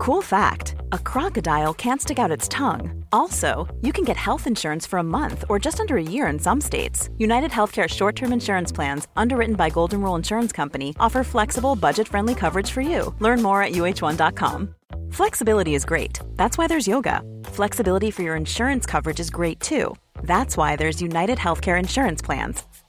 Cool fact a crocodile can't stick out its tongue. Also, you can get health insurance for a month or just under a year in some states. United Healthcare short term insurance plans, underwritten by Golden Rule Insurance Company, offer flexible, budget friendly coverage for you. Learn more at uh1.com. Flexibility is great. That's why there's yoga. Flexibility for your insurance coverage is great too. That's why there's United Healthcare Insurance Plans.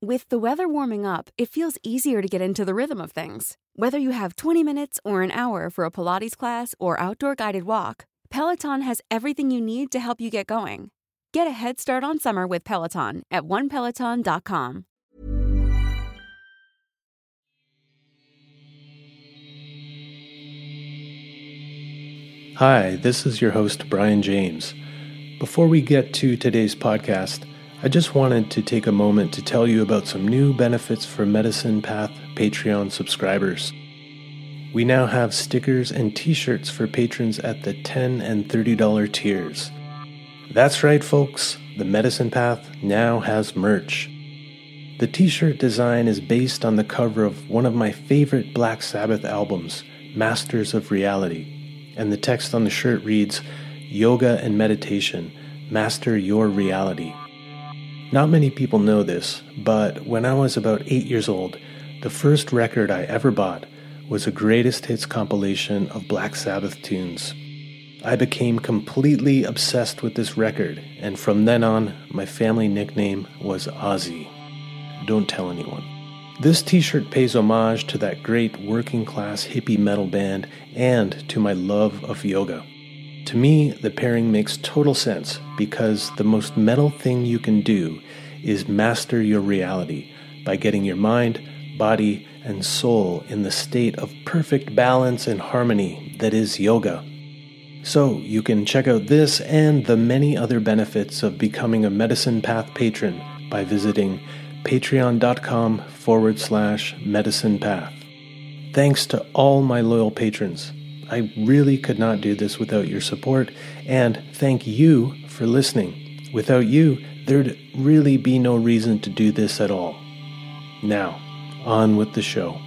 With the weather warming up, it feels easier to get into the rhythm of things. Whether you have 20 minutes or an hour for a Pilates class or outdoor guided walk, Peloton has everything you need to help you get going. Get a head start on summer with Peloton at onepeloton.com. Hi, this is your host, Brian James. Before we get to today's podcast, I just wanted to take a moment to tell you about some new benefits for Medicine Path Patreon subscribers. We now have stickers and t shirts for patrons at the 10 and $30 tiers. That's right, folks, the Medicine Path now has merch. The t shirt design is based on the cover of one of my favorite Black Sabbath albums, Masters of Reality, and the text on the shirt reads Yoga and Meditation Master Your Reality. Not many people know this, but when I was about 8 years old, the first record I ever bought was a greatest hits compilation of Black Sabbath tunes. I became completely obsessed with this record, and from then on, my family nickname was Ozzy. Don't tell anyone. This t shirt pays homage to that great working class hippie metal band and to my love of yoga. To me, the pairing makes total sense because the most metal thing you can do is master your reality by getting your mind, body, and soul in the state of perfect balance and harmony that is yoga. So, you can check out this and the many other benefits of becoming a Medicine Path patron by visiting patreon.com forward slash medicine path. Thanks to all my loyal patrons. I really could not do this without your support, and thank you for listening. Without you, there'd really be no reason to do this at all. Now, on with the show.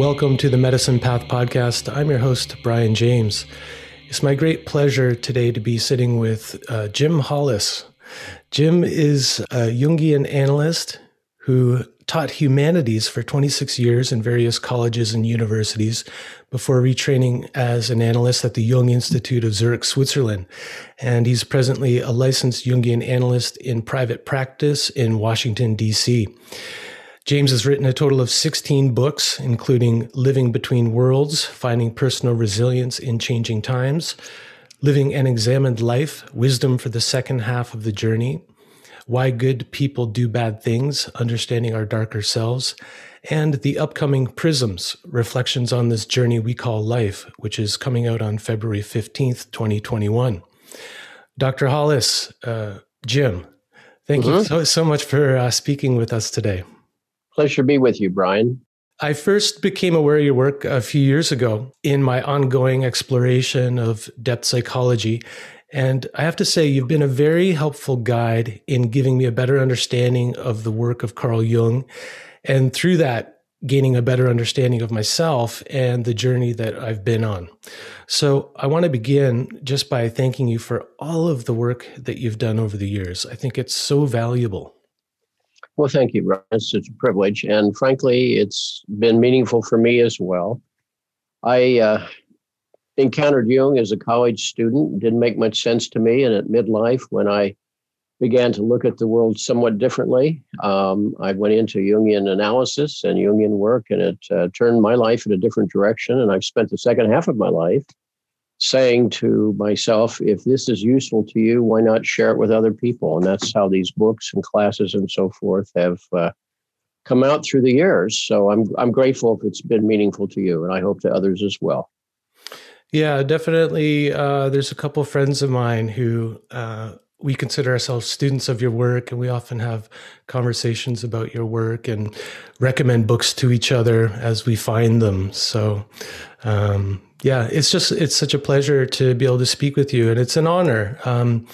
Welcome to the Medicine Path podcast. I'm your host, Brian James. It's my great pleasure today to be sitting with uh, Jim Hollis. Jim is a Jungian analyst who taught humanities for 26 years in various colleges and universities before retraining as an analyst at the Jung Institute of Zurich, Switzerland. And he's presently a licensed Jungian analyst in private practice in Washington, D.C. James has written a total of 16 books, including Living Between Worlds, Finding Personal Resilience in Changing Times, Living an Examined Life, Wisdom for the Second Half of the Journey, Why Good People Do Bad Things, Understanding Our Darker Selves, and the upcoming Prisms, Reflections on This Journey We Call Life, which is coming out on February 15th, 2021. Dr. Hollis, uh, Jim, thank mm-hmm. you so, so much for uh, speaking with us today. Pleasure to be with you, Brian. I first became aware of your work a few years ago in my ongoing exploration of depth psychology. And I have to say, you've been a very helpful guide in giving me a better understanding of the work of Carl Jung. And through that, gaining a better understanding of myself and the journey that I've been on. So I want to begin just by thanking you for all of the work that you've done over the years. I think it's so valuable. Well, thank you, Ron. It's a privilege. And frankly, it's been meaningful for me as well. I uh, encountered Jung as a college student. Didn't make much sense to me. And at midlife, when I began to look at the world somewhat differently, um, I went into Jungian analysis and Jungian work, and it uh, turned my life in a different direction. And I've spent the second half of my life saying to myself, if this is useful to you, why not share it with other people? And that's how these books and classes and so forth have uh, come out through the years. So I'm I'm grateful if it's been meaningful to you, and I hope to others as well. Yeah, definitely. Uh, there's a couple of friends of mine who uh, we consider ourselves students of your work, and we often have conversations about your work and recommend books to each other as we find them. So, um, yeah, it's just it's such a pleasure to be able to speak with you, and it's an honor. Um,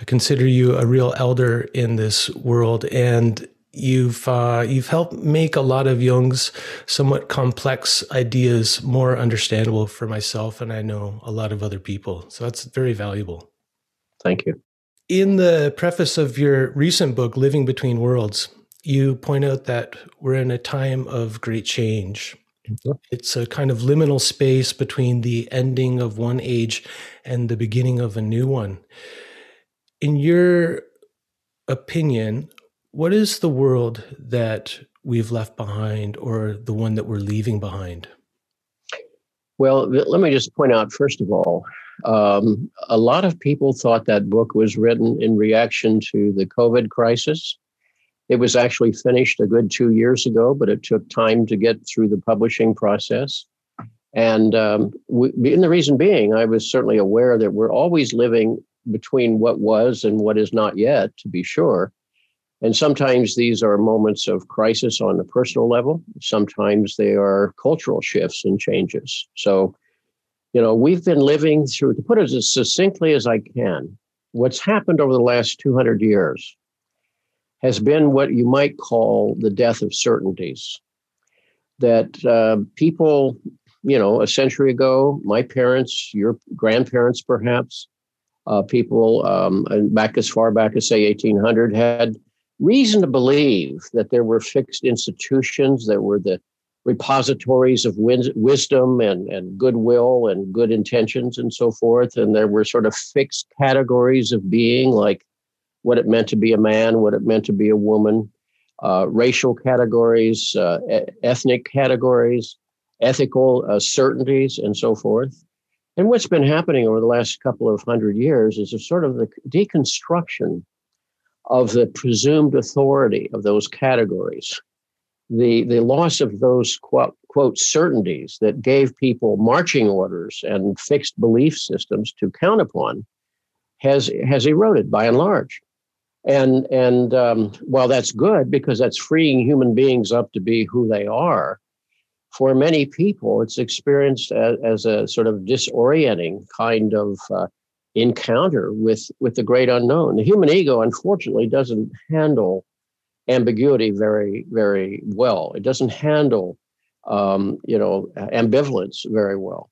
I consider you a real elder in this world, and you've uh, you've helped make a lot of Jung's somewhat complex ideas more understandable for myself, and I know a lot of other people. So that's very valuable. Thank you. In the preface of your recent book, Living Between Worlds, you point out that we're in a time of great change. It's a kind of liminal space between the ending of one age and the beginning of a new one. In your opinion, what is the world that we've left behind or the one that we're leaving behind? Well, let me just point out, first of all, um, a lot of people thought that book was written in reaction to the COVID crisis. It was actually finished a good two years ago, but it took time to get through the publishing process. And um, we, and the reason being, I was certainly aware that we're always living between what was and what is not yet, to be sure. And sometimes these are moments of crisis on the personal level. Sometimes they are cultural shifts and changes. So you know, we've been living through, to put it as succinctly as I can, what's happened over the last 200 years has been what you might call the death of certainties. That uh, people, you know, a century ago, my parents, your grandparents perhaps, uh, people um, back as far back as, say, 1800, had reason to believe that there were fixed institutions that were the repositories of wisdom and, and goodwill and good intentions and so forth. And there were sort of fixed categories of being, like what it meant to be a man, what it meant to be a woman, uh, racial categories, uh, ethnic categories, ethical uh, certainties, and so forth. And what's been happening over the last couple of hundred years is a sort of the deconstruction of the presumed authority of those categories the, the loss of those quote, quote certainties that gave people marching orders and fixed belief systems to count upon has has eroded by and large. And and um, while that's good because that's freeing human beings up to be who they are, for many people it's experienced as, as a sort of disorienting kind of uh, encounter with with the great unknown. The human ego, unfortunately, doesn't handle ambiguity very, very well. It doesn't handle, um, you know, ambivalence very well.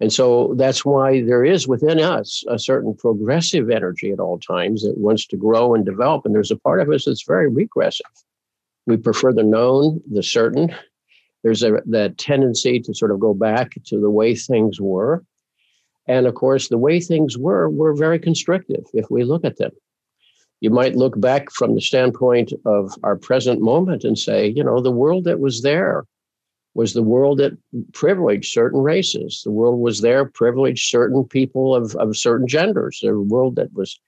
And so that's why there is within us a certain progressive energy at all times that wants to grow and develop. And there's a part of us that's very regressive. We prefer the known, the certain. There's a that tendency to sort of go back to the way things were. And of course, the way things were were very constrictive if we look at them you might look back from the standpoint of our present moment and say, you know, the world that was there was the world that privileged certain races. The world was there, privileged certain people of, of certain genders. The world that was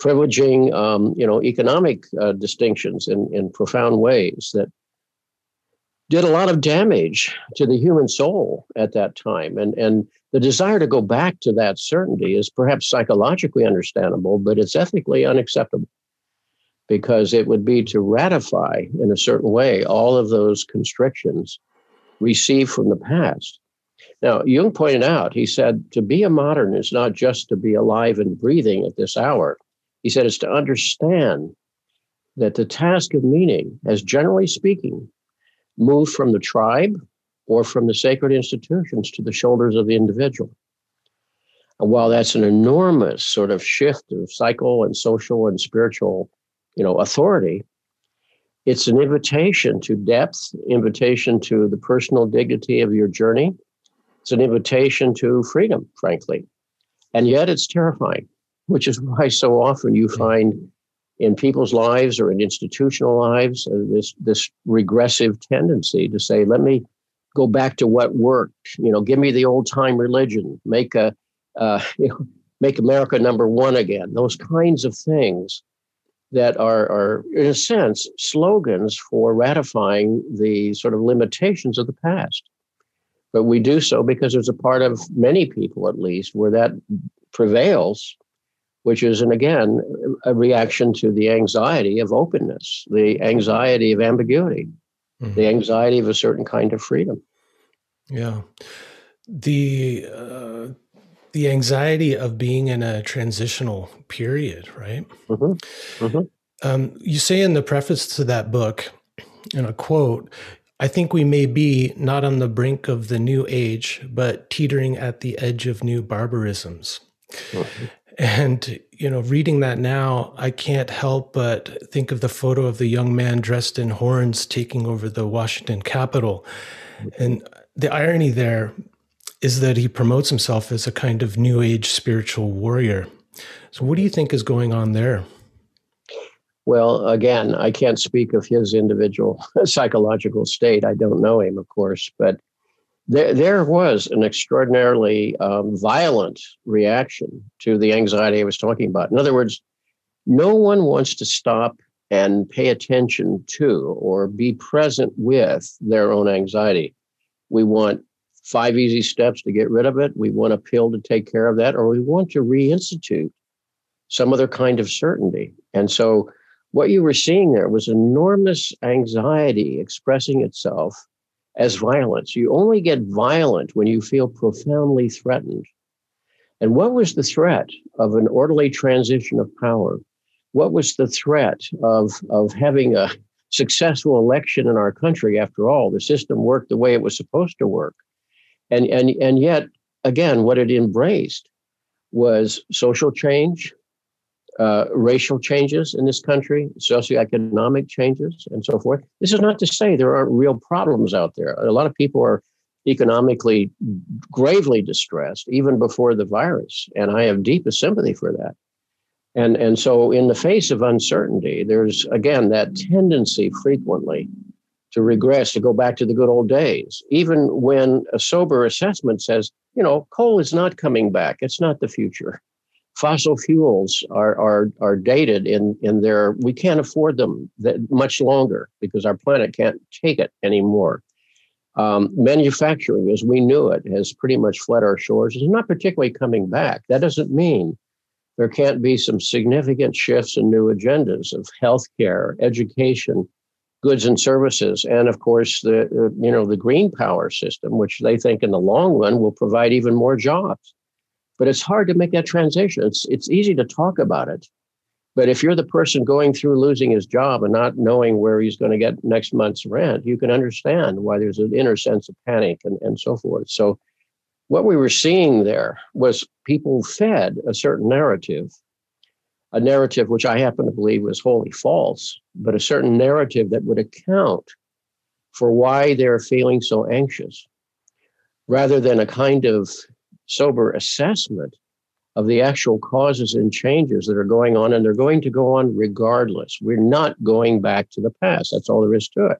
privileging, um, you know, economic uh, distinctions in, in profound ways that did a lot of damage to the human soul at that time. And, and the desire to go back to that certainty is perhaps psychologically understandable, but it's ethically unacceptable because it would be to ratify in a certain way all of those constrictions received from the past. Now, Jung pointed out, he said, to be a modern is not just to be alive and breathing at this hour. He said it's to understand that the task of meaning, as generally speaking, moved from the tribe or from the sacred institutions to the shoulders of the individual. And while that's an enormous sort of shift of cycle and social and spiritual, you know, authority, it's an invitation to depth, invitation to the personal dignity of your journey. It's an invitation to freedom, frankly. And yet it's terrifying, which is why so often you find in people's lives or in institutional lives uh, this this regressive tendency to say, let me go back to what worked. You know, give me the old time religion, make a uh, you know, make America number one again. Those kinds of things that are, are, in a sense, slogans for ratifying the sort of limitations of the past. But we do so because there's a part of many people, at least, where that prevails, which is, and again, a reaction to the anxiety of openness, the anxiety of ambiguity, mm-hmm. the anxiety of a certain kind of freedom. Yeah. The, uh, the anxiety of being in a transitional period, right? Mm-hmm. Mm-hmm. Um, you say in the preface to that book, in a quote, I think we may be not on the brink of the new age, but teetering at the edge of new barbarisms. Mm-hmm. And, you know, reading that now, I can't help but think of the photo of the young man dressed in horns taking over the Washington Capitol. Mm-hmm. And the irony there is that he promotes himself as a kind of new age spiritual warrior. So, what do you think is going on there? Well, again, I can't speak of his individual psychological state. I don't know him, of course, but there, there was an extraordinarily um, violent reaction to the anxiety I was talking about. In other words, no one wants to stop and pay attention to or be present with their own anxiety. We want five easy steps to get rid of it. We want a pill to take care of that, or we want to reinstitute some other kind of certainty. And so, what you were seeing there was enormous anxiety expressing itself as violence. You only get violent when you feel profoundly threatened. And what was the threat of an orderly transition of power? What was the threat of, of having a successful election in our country? After all, the system worked the way it was supposed to work. And, and, and yet, again, what it embraced was social change, uh, racial changes in this country, socioeconomic changes, and so forth. This is not to say there aren't real problems out there. A lot of people are economically gravely distressed even before the virus, and I have deepest sympathy for that. And, and so, in the face of uncertainty, there's again that tendency frequently to regress, to go back to the good old days, even when a sober assessment says, you know, coal is not coming back. It's not the future. Fossil fuels are, are, are dated in, in their, we can't afford them that much longer because our planet can't take it anymore. Um, manufacturing, as we knew it, has pretty much fled our shores. It's not particularly coming back. That doesn't mean there can't be some significant shifts and new agendas of healthcare, education, goods and services, and of course the you know the green power system, which they think in the long run will provide even more jobs. But it's hard to make that transition. It's it's easy to talk about it, but if you're the person going through losing his job and not knowing where he's going to get next month's rent, you can understand why there's an inner sense of panic and, and so forth. So what we were seeing there was people fed a certain narrative a narrative which I happen to believe was wholly false, but a certain narrative that would account for why they're feeling so anxious, rather than a kind of sober assessment of the actual causes and changes that are going on, and they're going to go on regardless. We're not going back to the past. That's all there is to it.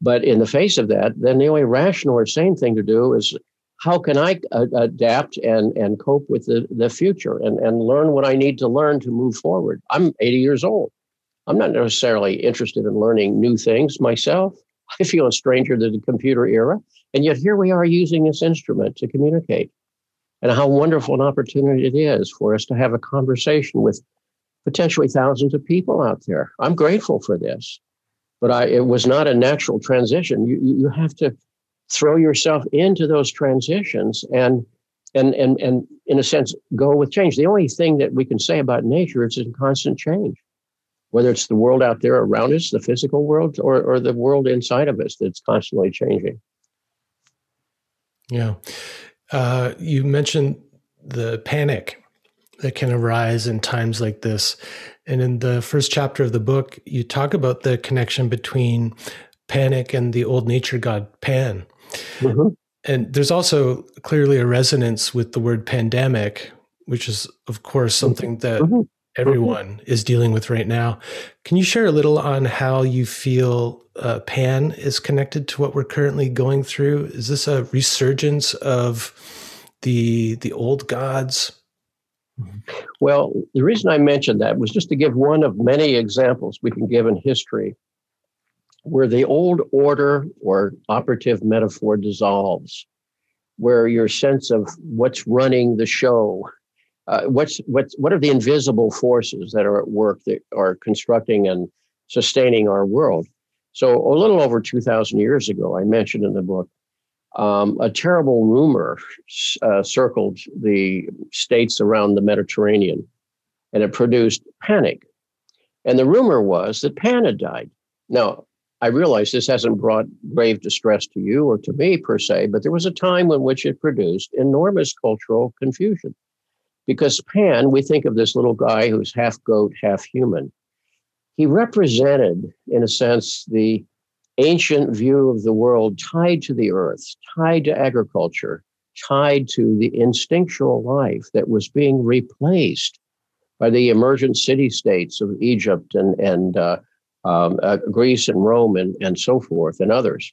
But in the face of that, then the only rational or sane thing to do is how can I uh, adapt and, and cope with the, the future and, and learn what I need to learn to move forward? I'm 80 years old. I'm not necessarily interested in learning new things myself. I feel a stranger to the computer era. And yet here we are using this instrument to communicate. And how wonderful an opportunity it is for us to have a conversation with potentially thousands of people out there. I'm grateful for this, but I, it was not a natural transition. You, you have to throw yourself into those transitions and and and and in a sense go with change. The only thing that we can say about nature is it's in constant change, whether it's the world out there around us, the physical world, or or the world inside of us that's constantly changing. Yeah, uh, you mentioned the panic that can arise in times like this, and in the first chapter of the book, you talk about the connection between panic and the old nature god Pan. Mm-hmm. And there's also clearly a resonance with the word pandemic, which is, of course, mm-hmm. something that mm-hmm. everyone mm-hmm. is dealing with right now. Can you share a little on how you feel uh, Pan is connected to what we're currently going through? Is this a resurgence of the the old gods? Well, the reason I mentioned that was just to give one of many examples we can give in history where the old order or operative metaphor dissolves, where your sense of what's running the show, uh, what's what's what are the invisible forces that are at work that are constructing and sustaining our world. So a little over two thousand years ago, I mentioned in the book. Um, a terrible rumor uh, circled the states around the Mediterranean, and it produced panic. And the rumor was that Pan had died. Now, I realize this hasn't brought grave distress to you or to me per se, but there was a time in which it produced enormous cultural confusion. Because Pan, we think of this little guy who's half goat, half human. He represented, in a sense, the ancient view of the world tied to the earth, tied to agriculture, tied to the instinctual life that was being replaced by the emergent city states of Egypt and, and uh, um, uh, Greece and Rome and, and so forth and others.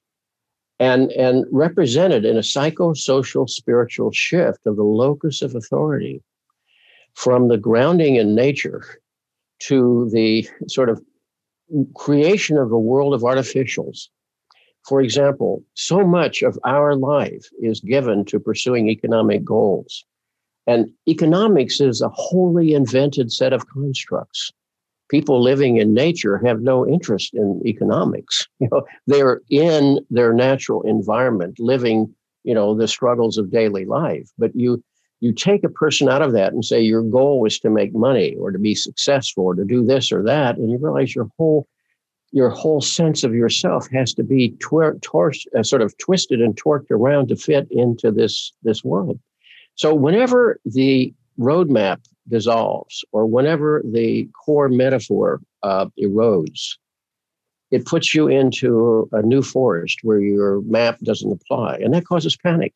And, and represented in a psychosocial spiritual shift of the locus of authority from the grounding in nature to the sort of creation of a world of artificials. For example, so much of our life is given to pursuing economic goals. And economics is a wholly invented set of constructs people living in nature have no interest in economics. You know, they're in their natural environment, living, you know, the struggles of daily life. But you you take a person out of that and say your goal is to make money or to be successful or to do this or that, and you realize your whole your whole sense of yourself has to be twer- tor- uh, sort of twisted and torqued around to fit into this this world. So whenever the roadmap dissolves or whenever the core metaphor uh, erodes, it puts you into a new forest where your map doesn't apply, and that causes panic.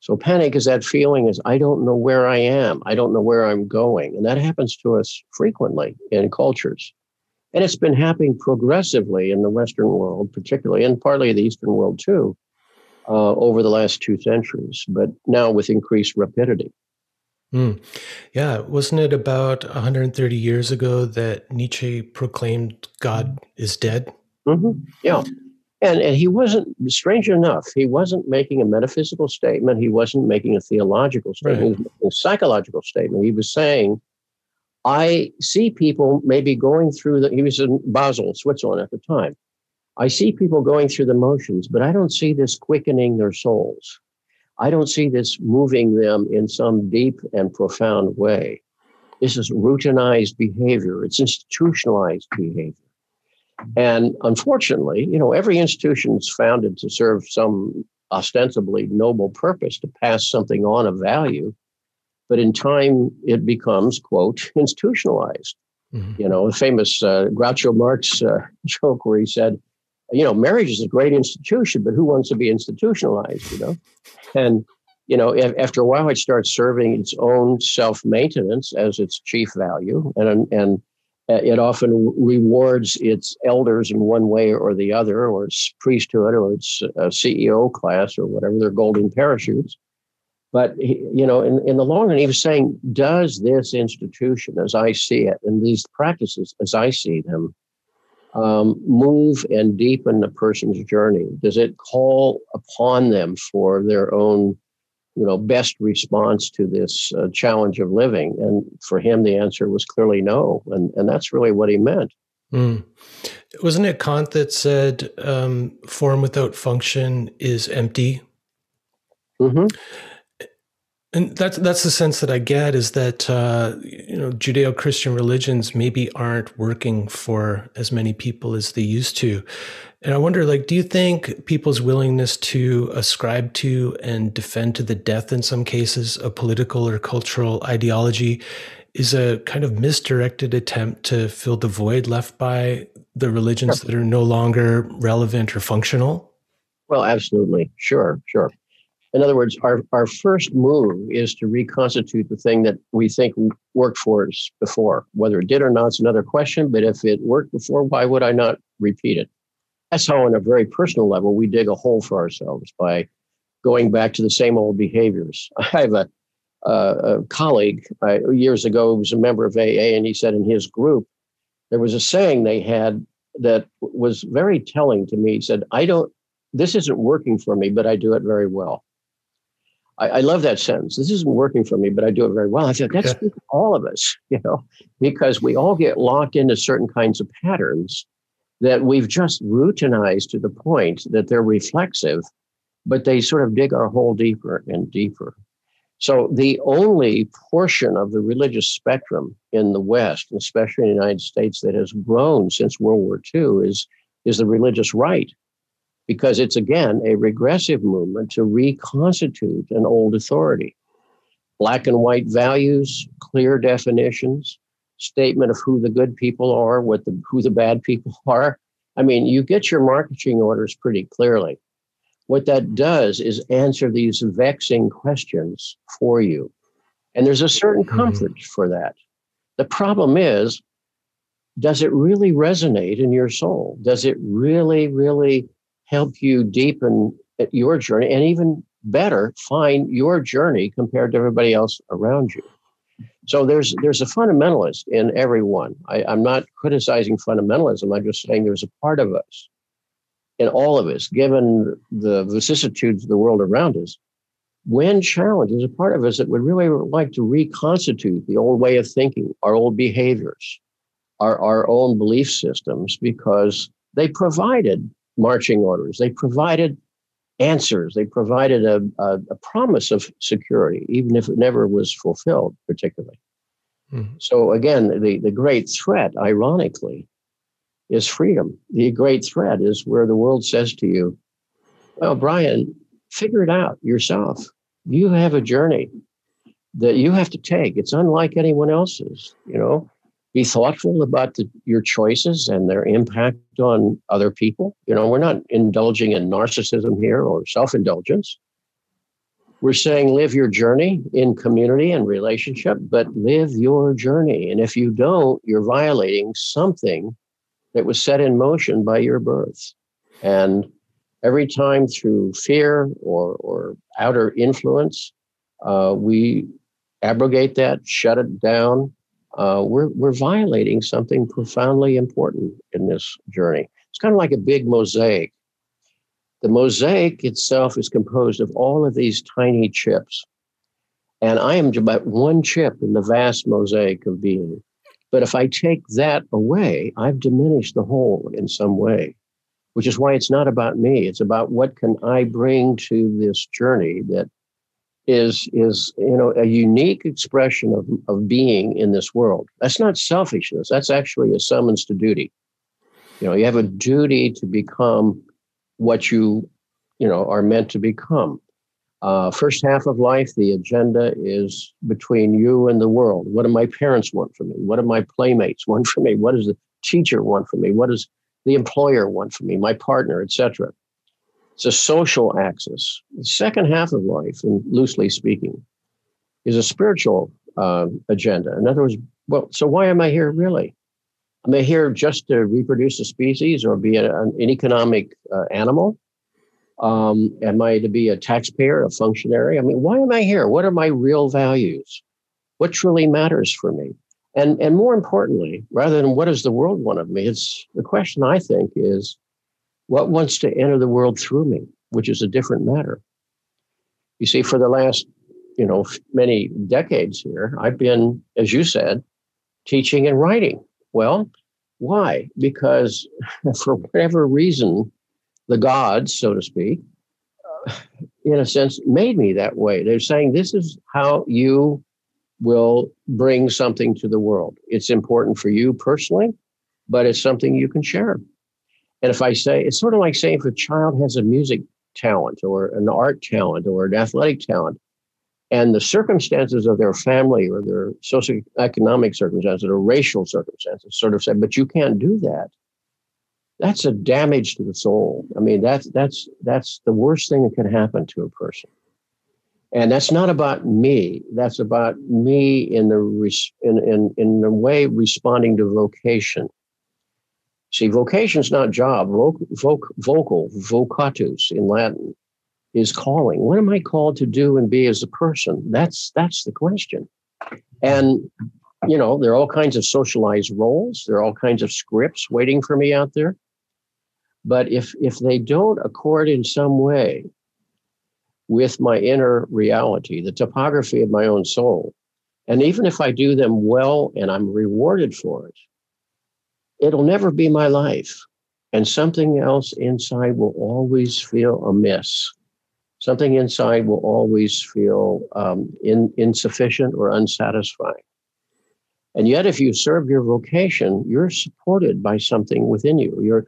So panic is that feeling is I don't know where I am, I don't know where I'm going, and that happens to us frequently in cultures. And it's been happening progressively in the Western world, particularly, and partly the Eastern world too, uh, over the last two centuries, but now with increased rapidity. Mm. Yeah, wasn't it about 130 years ago that Nietzsche proclaimed God is dead? Mm-hmm. Yeah. And, and he wasn't, strange enough, he wasn't making a metaphysical statement. He wasn't making a theological statement. Right. He was making a psychological statement. He was saying, I see people maybe going through the, he was in Basel, Switzerland at the time. I see people going through the motions, but I don't see this quickening their souls. I don't see this moving them in some deep and profound way. This is routinized behavior, it's institutionalized behavior. And unfortunately, you know, every institution is founded to serve some ostensibly noble purpose to pass something on of value. But in time, it becomes, quote, institutionalized. Mm-hmm. You know, the famous uh, Groucho Marx uh, joke where he said, you know, marriage is a great institution, but who wants to be institutionalized, you know? And, you know, after a while, it starts serving its own self maintenance as its chief value. And, and uh, it often rewards its elders in one way or the other, or its priesthood, or its uh, CEO class, or whatever, their golden parachutes. But, you know, in, in the long run, he was saying, does this institution, as I see it, and these practices, as I see them, um, move and deepen a person's journey? Does it call upon them for their own, you know, best response to this uh, challenge of living? And for him, the answer was clearly no, and and that's really what he meant. Mm. Wasn't it Kant that said um, form without function is empty? Mm-hmm. And that's that's the sense that I get is that uh, you know Judeo-Christian religions maybe aren't working for as many people as they used to, and I wonder, like, do you think people's willingness to ascribe to and defend to the death in some cases a political or cultural ideology is a kind of misdirected attempt to fill the void left by the religions sure. that are no longer relevant or functional? Well, absolutely. Sure, sure. In other words, our, our first move is to reconstitute the thing that we think worked for us before. Whether it did or not is another question, but if it worked before, why would I not repeat it? That's how, on a very personal level, we dig a hole for ourselves by going back to the same old behaviors. I have a, a colleague uh, years ago who was a member of AA, and he said in his group, there was a saying they had that was very telling to me. He said, I don't, this isn't working for me, but I do it very well. I, I love that sentence. This isn't working for me, but I do it very well. I said, that's yeah. all of us, you know, because we all get locked into certain kinds of patterns that we've just routinized to the point that they're reflexive, but they sort of dig our hole deeper and deeper. So the only portion of the religious spectrum in the West, especially in the United States, that has grown since World War II is, is the religious right, because it's again a regressive movement to reconstitute an old authority. Black and white values, clear definitions, statement of who the good people are, what the who the bad people are. I mean, you get your marketing orders pretty clearly. What that does is answer these vexing questions for you. And there's a certain mm-hmm. comfort mm-hmm. for that. The problem is, does it really resonate in your soul? Does it really, really help you deepen your journey and even better find your journey compared to everybody else around you? So there's there's a fundamentalist in everyone. I, I'm not criticizing fundamentalism. I'm just saying there's a part of us in all of us, given the vicissitudes of the world around us, when challenged, there's a part of us that would really like to reconstitute the old way of thinking, our old behaviors, our, our own belief systems, because they provided marching orders, they provided answers, they provided a, a, a promise of security, even if it never was fulfilled, particularly. Mm-hmm. So again, the, the great threat, ironically, is freedom. The great threat is where the world says to you, well, Brian, figure it out yourself. You have a journey that you have to take. It's unlike anyone else's, you know. Be thoughtful about the, your choices and their impact on other people. You know, we're not indulging in narcissism here or self indulgence. We're saying live your journey in community and relationship, but live your journey. And if you don't, you're violating something that was set in motion by your birth. And every time through fear or, or outer influence, uh, we abrogate that, shut it down. Uh, we're, we're violating something profoundly important in this journey. It's kind of like a big mosaic. The mosaic itself is composed of all of these tiny chips. And I am about one chip in the vast mosaic of being. But if I take that away, I've diminished the whole in some way, which is why it's not about me. It's about what can I bring to this journey that is is you know a unique expression of, of being in this world. That's not selfishness. That's actually a summons to duty. You know, you have a duty to become what you, you know, are meant to become. Uh, first half of life, the agenda is between you and the world. What do my parents want from me? What do my playmates want from me? What does the teacher want from me? What does the employer want from me? My partner, etc. It's a social axis. The second half of life, and loosely speaking, is a spiritual uh, agenda. In other words, well, so why am I here really? Am I here just to reproduce a species or be an economic uh, animal? Um, am I to be a taxpayer, a functionary? I mean, why am I here? What are my real values? What truly matters for me? And, and more importantly, rather than what does the world want of me, it's the question I think is what wants to enter the world through me, which is a different matter. You see, for the last, you know, many decades here, I've been, as you said, teaching and writing. Well, Why? Because for whatever reason, the gods, so to speak, in a sense, made me that way. They're saying this is how you will bring something to the world. It's important for you personally, but it's something you can share. And if I say, it's sort of like saying if a child has a music talent or an art talent or an athletic talent, and the circumstances of their family or their socioeconomic circumstances or racial circumstances sort of say, but you can't do that. That's a damage to the soul. I mean, that's that's that's the worst thing that can happen to a person. And that's not about me. That's about me in the in in in the way responding to vocation. See, vocation is not job. Voc, voc, vocal, vocatus in Latin, is calling. What am I called to do and be as a person? That's that's the question. And you know, there are all kinds of socialized roles. There are all kinds of scripts waiting for me out there. But if if they don't accord in some way with my inner reality, the topography of my own soul, and even if I do them well and I'm rewarded for it, it'll never be my life. And something else inside will always feel amiss something inside will always feel um, in, insufficient or unsatisfying. And yet, if you serve your vocation, you're supported by something within you. Your,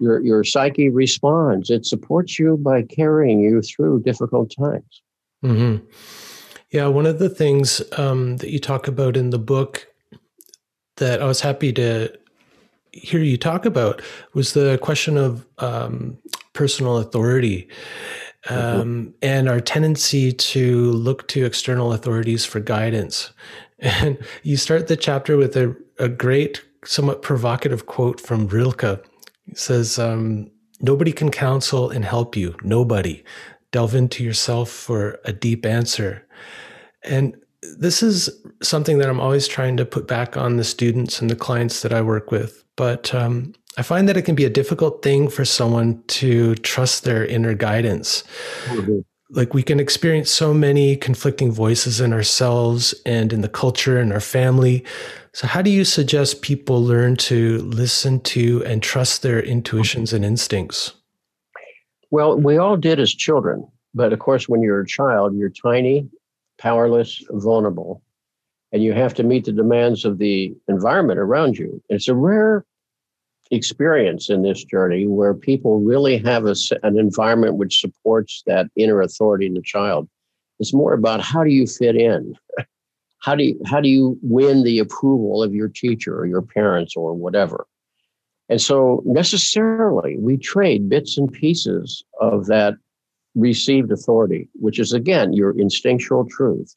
your, your psyche responds. It supports you by carrying you through difficult times. Mm-hmm. Yeah, one of the things um, that you talk about in the book that I was happy to hear you talk about was the question of um, personal authority. Mm-hmm. um, and our tendency to look to external authorities for guidance. And you start the chapter with a, a great, somewhat provocative quote from Rilke. He says, um, Nobody can counsel and help you. Nobody. Delve into yourself for a deep answer. And this is something that I'm always trying to put back on the students and the clients that I work with. But um, I find that it can be a difficult thing for someone to trust their inner guidance. Mm-hmm. Like we can experience so many conflicting voices in ourselves and in the culture and our family. So, how do you suggest people learn to listen to and trust their intuitions and instincts? Well, we all did as children. But of course, when you're a child, you're tiny, powerless, vulnerable, and you have to meet the demands of the environment around you. It's a rare experience in this journey where people really have a, an environment which supports that inner authority in the child. It's more about how do you fit in? How do you, how do you win the approval of your teacher or your parents or whatever? And so necessarily we trade bits and pieces of that received authority, which is again your instinctual truth.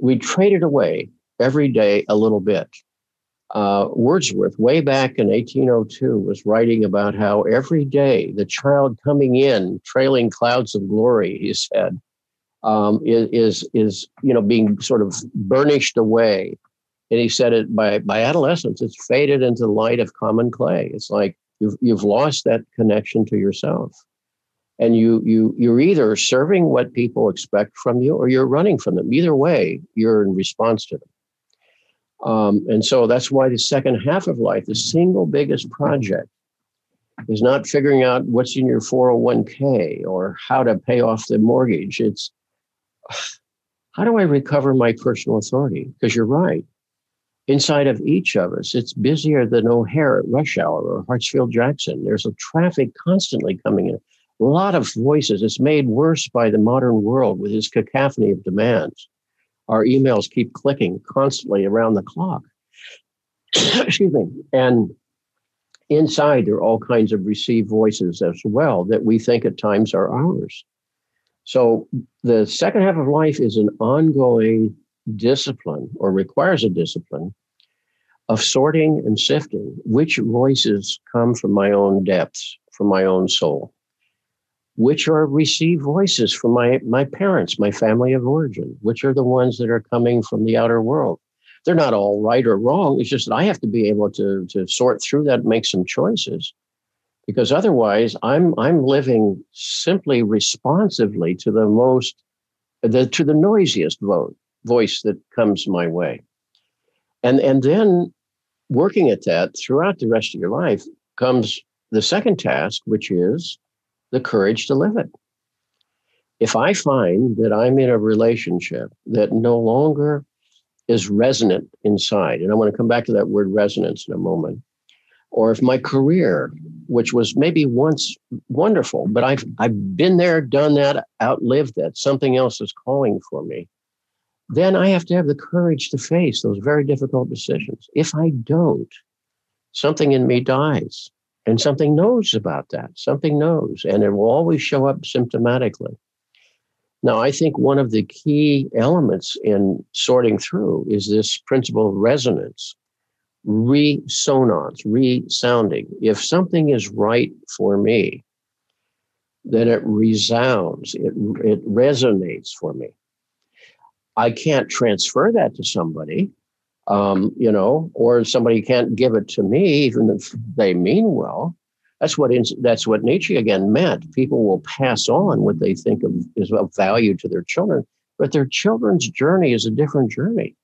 We trade it away every day a little bit uh, Wordsworth, way back in 1802, was writing about how every day the child coming in, trailing clouds of glory, he said, um, is, is you know being sort of burnished away. And he said it by by adolescence, it's faded into the light of common clay. It's like you've you've lost that connection to yourself, and you you you're either serving what people expect from you or you're running from them. Either way, you're in response to them. Um, and so that's why the second half of life, the single biggest project, is not figuring out what's in your 401k or how to pay off the mortgage. It's how do I recover my personal authority? Because you're right. Inside of each of us, it's busier than O'Hare at rush hour or Hartsfield Jackson. There's a traffic constantly coming in. A lot of voices. It's made worse by the modern world with its cacophony of demands our emails keep clicking constantly around the clock. Excuse me. And inside, there are all kinds of received voices as well that we think at times are ours. So the second half of life is an ongoing discipline or requires a discipline of sorting and sifting which voices come from my own depths, from my own soul which are received voices from my, my parents, my family of origin, which are the ones that are coming from the outer world. They're not all right or wrong. It's just that I have to be able to, to sort through that, make some choices. Because otherwise I'm I'm living simply responsively to the most the to the noisiest vote, voice that comes my way. And and then working at that throughout the rest of your life comes the second task, which is the courage to live it. If I find that I'm in a relationship that no longer is resonant inside, and I want to come back to that word resonance in a moment, or if my career, which was maybe once wonderful, but I've I've been there, done that, outlived that, something else is calling for me, then I have to have the courage to face those very difficult decisions. If I don't, something in me dies. And something knows about that. Something knows, and it will always show up symptomatically. Now, I think one of the key elements in sorting through is this principle of resonance, resonance, resounding. If something is right for me, then it resounds, it, it resonates for me. I can't transfer that to somebody, um, you know, or somebody can't give it to me, even if they mean well. That's what that's what Nietzsche again meant. People will pass on what they think of is of value to their children, but their children's journey is a different journey.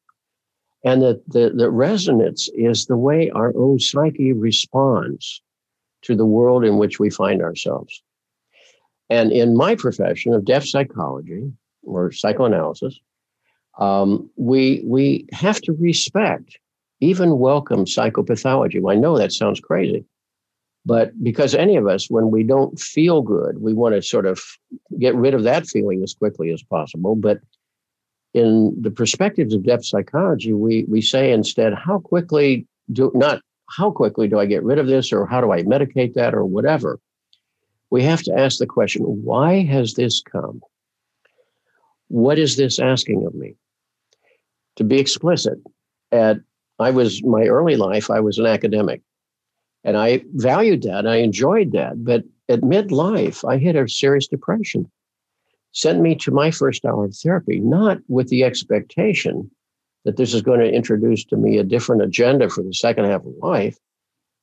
And that the, the resonance is the way our own psyche responds to the world in which we find ourselves. And in my profession of depth psychology or psychoanalysis, um, we we have to respect, even welcome psychopathology. Well, I know that sounds crazy, but because any of us, when we don't feel good, we want to sort of get rid of that feeling as quickly as possible. But in the perspectives of depth psychology, we we say instead, how quickly do not how quickly do I get rid of this, or how do I medicate that, or whatever. We have to ask the question: Why has this come? What is this asking of me? To be explicit, at I was my early life, I was an academic. And I valued that. I enjoyed that. But at midlife, I hit a serious depression. Sent me to my first hour of therapy, not with the expectation that this is going to introduce to me a different agenda for the second half of life.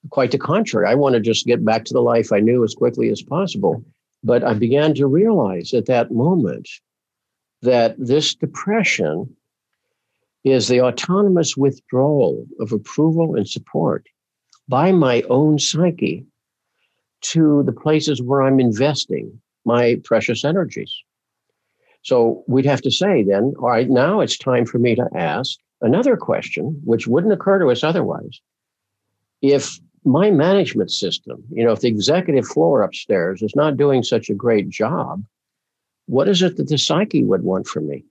Quite the contrary. I want to just get back to the life I knew as quickly as possible. But I began to realize at that moment that this depression is the autonomous withdrawal of approval and support by my own psyche to the places where I'm investing my precious energies. So we'd have to say then, all right, now it's time for me to ask another question, which wouldn't occur to us otherwise. If my management system, you know, if the executive floor upstairs is not doing such a great job, what is it that the psyche would want from me?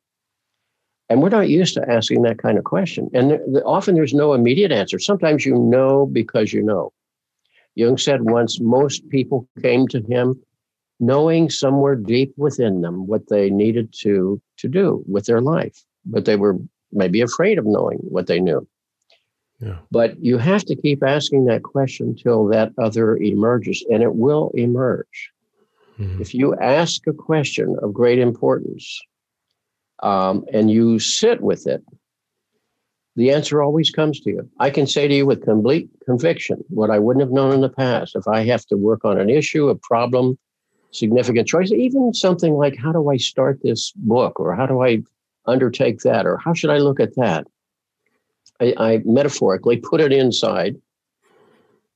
And we're not used to asking that kind of question. And there, often there's no immediate answer. Sometimes you know because you know. Jung said once most people came to him knowing somewhere deep within them what they needed to, to do with their life, but they were maybe afraid of knowing what they knew. Yeah. But you have to keep asking that question till that other emerges, and it will emerge. Mm-hmm. If you ask a question of great importance, um, and you sit with it, the answer always comes to you. I can say to you with complete conviction what I wouldn't have known in the past. If I have to work on an issue, a problem, significant choice, even something like how do I start this book or how do I undertake that or how should I look at that? I, I metaphorically put it inside.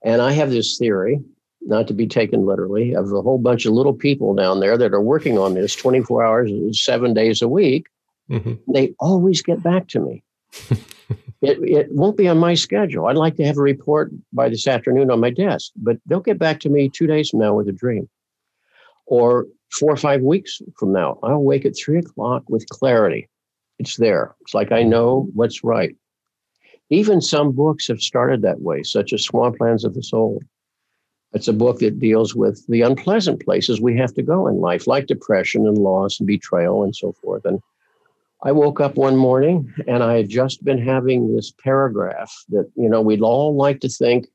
And I have this theory not to be taken literally, of a whole bunch of little people down there that are working on this 24 hours, seven days a week. Mm-hmm. They always get back to me. it, it won't be on my schedule. I'd like to have a report by this afternoon on my desk, but they'll get back to me two days from now with a dream. Or four or five weeks from now, I'll wake at three o'clock with clarity. It's there. It's like I know what's right. Even some books have started that way, such as Swamplands of the Soul. It's a book that deals with the unpleasant places we have to go in life, like depression and loss and betrayal and so forth. And I woke up one morning and I had just been having this paragraph that, you know, we'd all like to think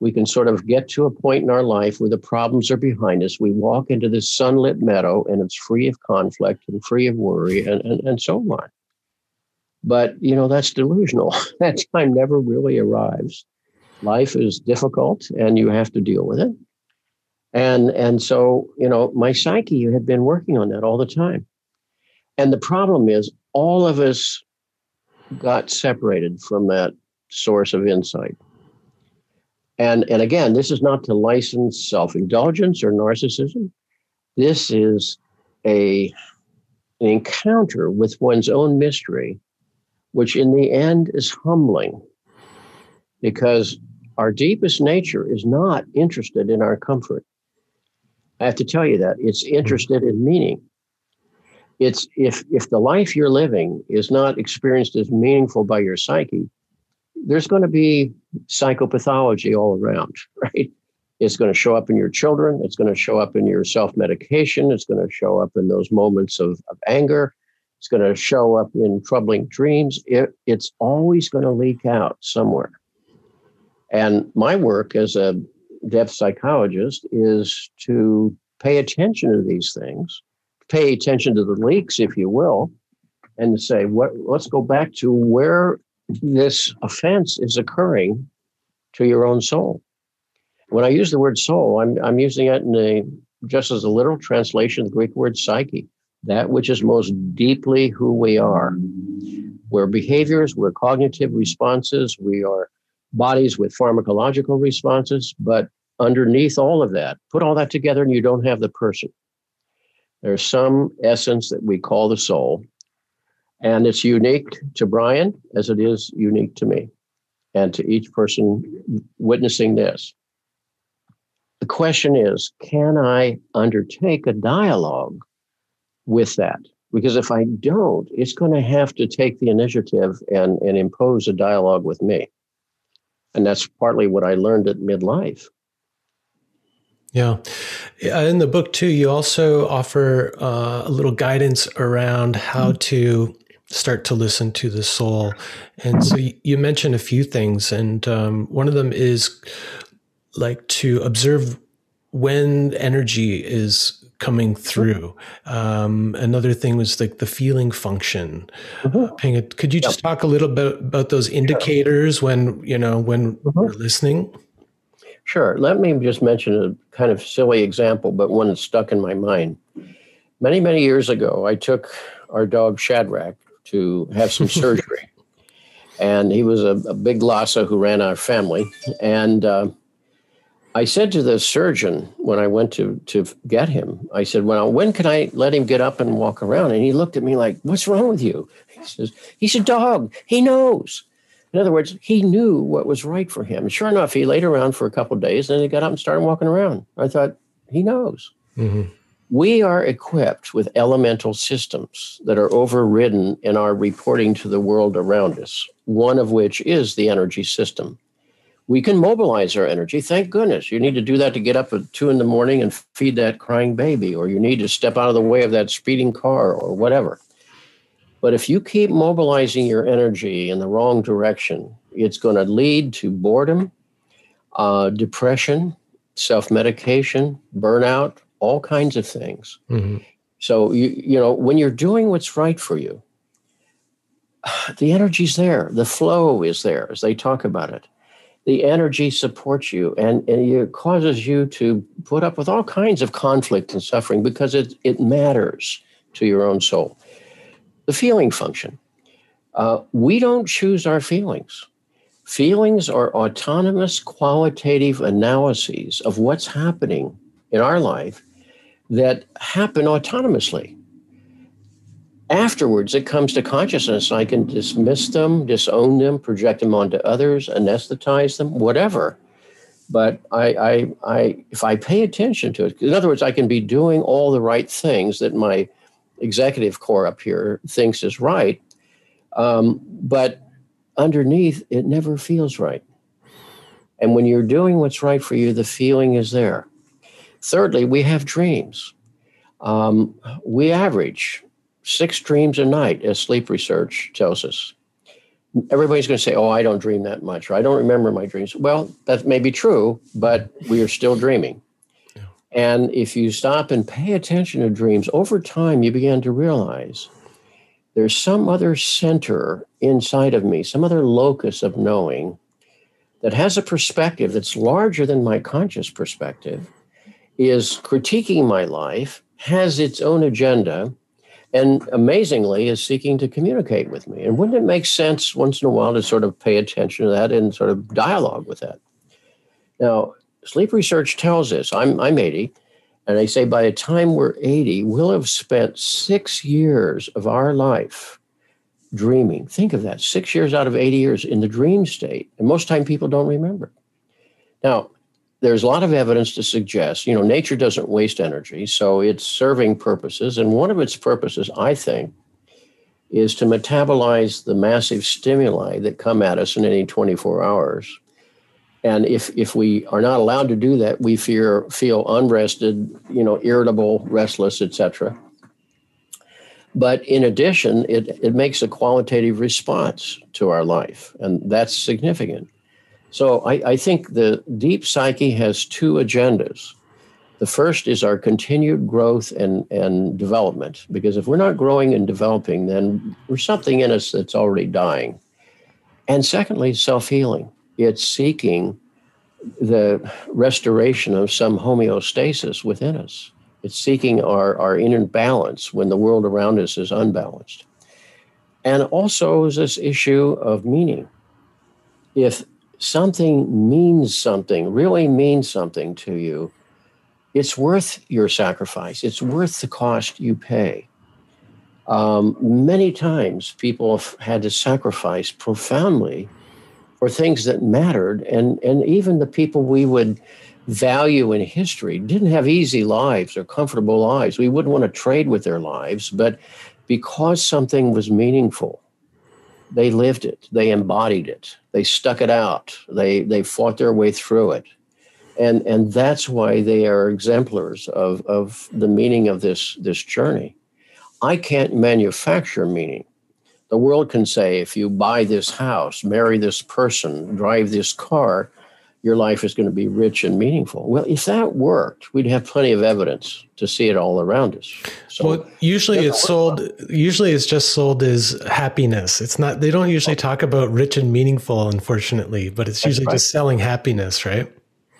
we can sort of get to a point in our life where the problems are behind us. We walk into this sunlit meadow and it's free of conflict and free of worry and, and, and so on. But, you know, that's delusional. that time never really arrives life is difficult and you have to deal with it. And, and so, you know, my psyche had been working on that all the time. And the problem is, all of us got separated from that source of insight. And, and again, this is not to license self indulgence or narcissism. This is a, an encounter with one's own mystery, which in the end is humbling because our deepest nature is not interested in our comfort. I have to tell you that it's interested in meaning. It's if if the life you're living is not experienced as meaningful by your psyche, there's going to be psychopathology all around, right? It's going to show up in your children. It's going to show up in your self medication. It's going to show up in those moments of, of anger. It's going to show up in troubling dreams. It, it's always going to leak out somewhere. And my work as a depth psychologist is to pay attention to these things, pay attention to the leaks, if you will, and say, what, let's go back to where this offense is occurring to your own soul. When I use the word soul, I'm, I'm using it in a, just as a literal translation of the Greek word psyche, that which is most deeply who we are. We're behaviors, we're cognitive responses, we are bodies with pharmacological responses, but underneath all of that, put all that together and you don't have the person. There's some essence that we call the soul, and it's unique to Brian as it is unique to me and to each person witnessing this. The question is can I undertake a dialogue with that? Because if I don't, it's going to have to take the initiative and, and impose a dialogue with me. And that's partly what I learned at midlife. Yeah. In the book, too, you also offer uh, a little guidance around how mm-hmm. to start to listen to the soul. And so you mentioned a few things, and um, one of them is like to observe when energy is coming through. Um, another thing was like the feeling function. Mm-hmm. Uh, could you just yep. talk a little bit about those indicators when you know when mm-hmm. we're listening? Sure. Let me just mention a kind of silly example, but one that's stuck in my mind. Many, many years ago, I took our dog Shadrach to have some surgery. And he was a, a, big Lhasa who ran our family. And uh, I said to the surgeon when I went to, to get him, I said, well, when can I let him get up and walk around? And he looked at me like, what's wrong with you? He says, he's a dog. He knows. In other words, he knew what was right for him. Sure enough, he laid around for a couple days, and then he got up and started walking around. I thought, he knows. Mm-hmm. We are equipped with elemental systems that are overridden in our reporting to the world around us, one of which is the energy system. We can mobilize our energy. Thank goodness. You need to do that to get up at two in the morning and feed that crying baby, or you need to step out of the way of that speeding car, or whatever. But if you keep mobilizing your energy in the wrong direction, it's going to lead to boredom, uh, depression, self medication, burnout, all kinds of things. Mm-hmm. So, you, you know, when you're doing what's right for you, the energy's there, the flow is there as they talk about it. The energy supports you and, and it causes you to put up with all kinds of conflict and suffering because it, it matters to your own soul the feeling function. Uh, we don't choose our feelings. Feelings are autonomous qualitative analyses of what's happening in our life that happen autonomously. Afterwards, it comes to consciousness. I can dismiss them, disown them, project them onto others, anesthetize them, whatever. But I, I, I, if I pay attention to it, in other words, I can be doing all the right things that my executive core up here thinks is right. Um, but underneath, it never feels right. And when you're doing what's right for you, the feeling is there. Thirdly, we have dreams. Um, we average six dreams a night, as sleep research tells us. Everybody's going to say, Oh, I don't dream that much, or I don't remember my dreams. Well, that may be true, but we are still dreaming. And if you stop and pay attention to dreams, over time you begin to realize there's some other center inside of me, some other locus of knowing that has a perspective that's larger than my conscious perspective, is critiquing my life, has its own agenda, and amazingly is seeking to communicate with me. And wouldn't it make sense once in a while to sort of pay attention to that and sort of dialogue with that? Now, sleep research tells us, I'm, I'm 80, and they say by the time we're 80, we'll have spent six years of our life dreaming. Think of that six years out of 80 years in the dream state. And most time people don't remember. Now, there's a lot of evidence to suggest, you know, nature doesn't waste energy, so it's serving purposes. And one of its purposes, I think, is to metabolize the massive stimuli that come at us in any 24 hours. And if, if we are not allowed to do that, we fear, feel unrested, you know, irritable, restless, etc. But in addition, it, it makes a qualitative response to our life, and that's significant. So I, I think the deep psyche has two agendas. The first is our continued growth and, and development, because if we're not growing and developing, then there's something in us that's already dying. And secondly, self healing. It's seeking the restoration of some homeostasis within us. It's seeking our, our inner balance when the world around us is unbalanced. And also is this issue of meaning. If something means something, really means something to you, it's worth your sacrifice. It's worth the cost you pay. Um, many times people have had to sacrifice profoundly for things that mattered, and, and even the people we would value in history didn't have easy lives or comfortable lives. We wouldn't want to trade with their lives, but because something was meaningful, they lived it, they embodied it, they stuck it out, they, they fought their way through it. And, and that's why they are exemplars of, of the meaning of this, this journey. I can't manufacture meaning. The world can say if you buy this house, marry this person, drive this car, your life is going to be rich and meaningful. Well, if that worked, we'd have plenty of evidence to see it all around us. So well, usually it's sold. Usually it's just sold as happiness. It's not. They don't usually talk about rich and meaningful, unfortunately. But it's usually right. just selling happiness, right?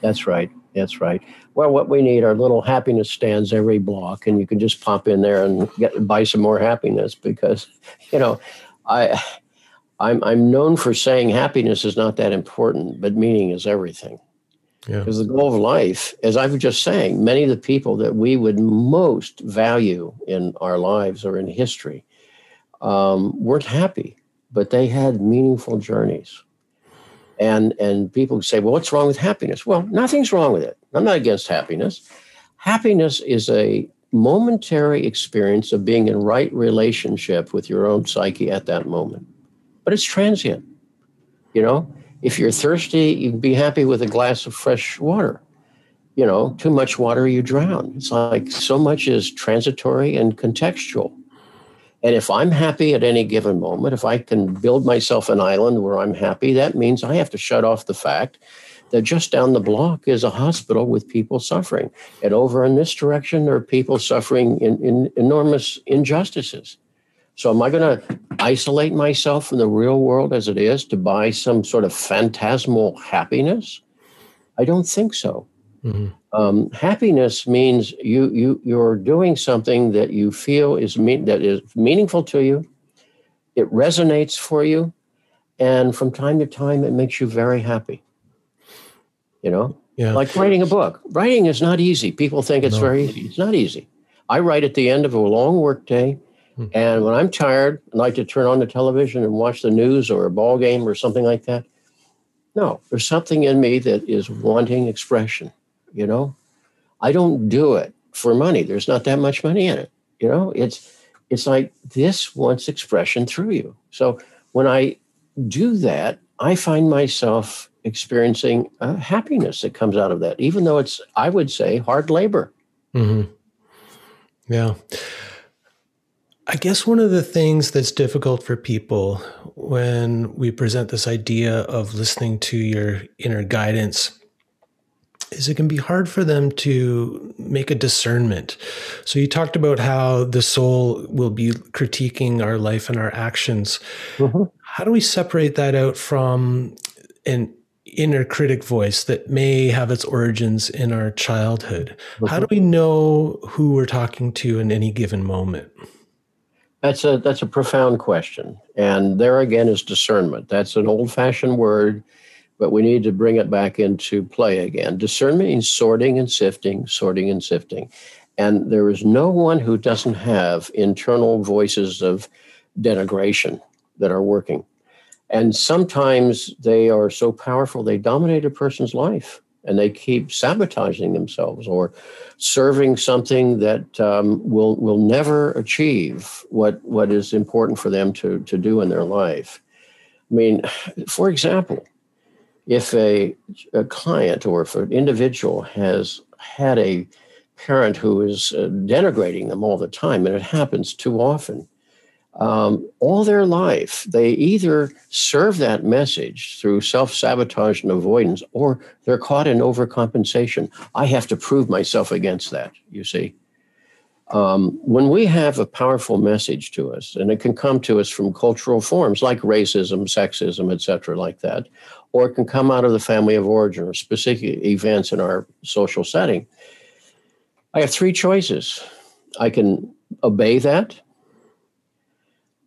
That's right. That's right. Well, what we need are little happiness stands every block, and you can just pop in there and get buy some more happiness because, you know, I I'm, I'm known for saying happiness is not that important, but meaning is everything. Yeah, because yeah. the goal of life, as I was just saying, many of the people that we would most value in our lives or in history um, weren't happy, but they had meaningful journeys. And, and people say, well, what's wrong with happiness? Well, nothing's wrong with it. I'm not against happiness. Happiness is a momentary experience of being in right relationship with your own psyche at that moment but it's transient. You know, if you're thirsty, you'd be happy with a glass of fresh water. You know, too much water, you drown. It's like so much is transitory and contextual. And if I'm happy at any given moment, if I can build myself an island where I'm happy, that means I have to shut off the fact that just down the block is a hospital with people suffering. And over in this direction, there are people suffering in, in enormous injustices. So, am I going to isolate myself from the real world as it is to buy some sort of phantasmal happiness? I don't think so. Mm-hmm. Um, happiness means you you you're doing something that you feel is mean that is meaningful to you. It resonates for you, and from time to time, it makes you very happy. You know, yeah. like writing a book. Writing is not easy. People think it's no. very easy. It's not easy. I write at the end of a long workday Hmm. And when I'm tired, I like to turn on the television and watch the news or a ball game or something like that. No, there's something in me that is wanting expression. You know, I don't do it for money. There's not that much money in it. You know, it's it's like this wants expression through you. So when I do that, I find myself experiencing a happiness that comes out of that, even though it's, I would say, hard labor. Mm-hmm. Yeah. I guess one of the things that's difficult for people when we present this idea of listening to your inner guidance is it can be hard for them to make a discernment. So you talked about how the soul will be critiquing our life and our actions. Mm-hmm. How do we separate that out from an inner critic voice that may have its origins in our childhood? Mm-hmm. How do we know who we're talking to in any given moment? That's a that's a profound question, and there again is discernment. That's an old-fashioned word but we need to bring it back into play again. Discernment means sorting and sifting, sorting and sifting. And there is no one who doesn't have internal voices of denigration that are working. And sometimes they are so powerful, they dominate a person's life and they keep sabotaging themselves or serving something that um, will, will never achieve what, what is important for them to, to do in their life. I mean, for example, if a, a client or if an individual has had a parent who is uh, denigrating them all the time, and it happens too often, um, all their life, they either serve that message through self sabotage and avoidance, or they're caught in overcompensation. I have to prove myself against that, you see. Um, when we have a powerful message to us, and it can come to us from cultural forms like racism, sexism, etc., like that, or it can come out of the family of origin or specific events in our social setting. I have three choices. I can obey that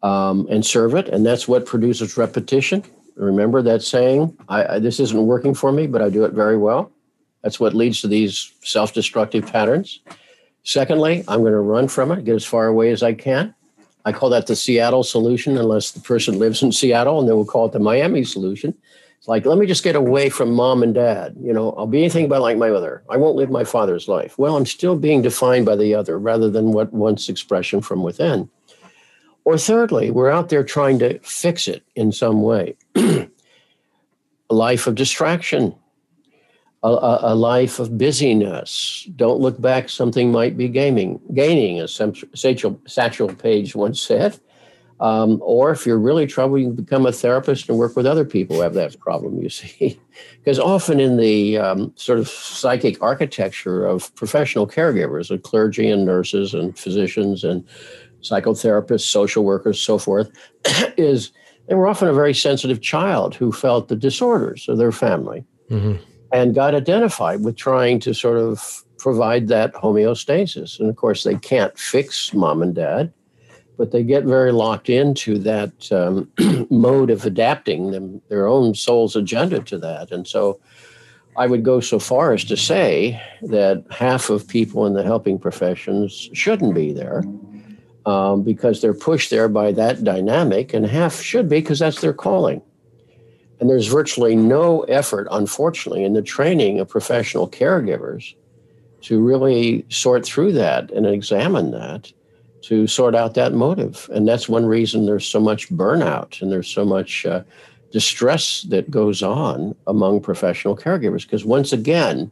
um, and serve it. And that's what produces repetition. Remember that saying, I, I, this isn't working for me, but I do it very well. That's what leads to these self destructive patterns. Secondly, I'm going to run from it, get as far away as I can. I call that the Seattle solution, unless the person lives in Seattle, and then we'll call it the Miami solution. It's like, let me just get away from mom and dad. You know, I'll be anything but like my mother. I won't live my father's life. Well, I'm still being defined by the other rather than what once expression from within. Or thirdly, we're out there trying to fix it in some way. a life of distraction, a, a, a, life of busyness. Don't look back, something might be gaming, gaining, as Satchel, Satchel Paige once said. Um, or if you're really troubled, you can become a therapist and work with other people who have that problem, you see. because often in the um, sort of psychic architecture of professional caregivers, of clergy and nurses and physicians and psychotherapists, social workers, so forth, is they were often a very sensitive child who felt the disorders of their family mm-hmm. and got identified with trying to sort of provide that homeostasis. And of course, they can't fix mom and dad, but they get very locked into that um, mode of adapting them, their own soul's agenda to that. And so I would go so far as to say that half of people in the helping professions shouldn't be there um, because they're pushed there by that dynamic, and half should be because that's their calling. And there's virtually no effort, unfortunately, in the training of professional caregivers to really sort through that and examine that to sort out that motive. And that's one reason there's so much burnout and there's so much uh, distress that goes on among professional caregivers. Because once again,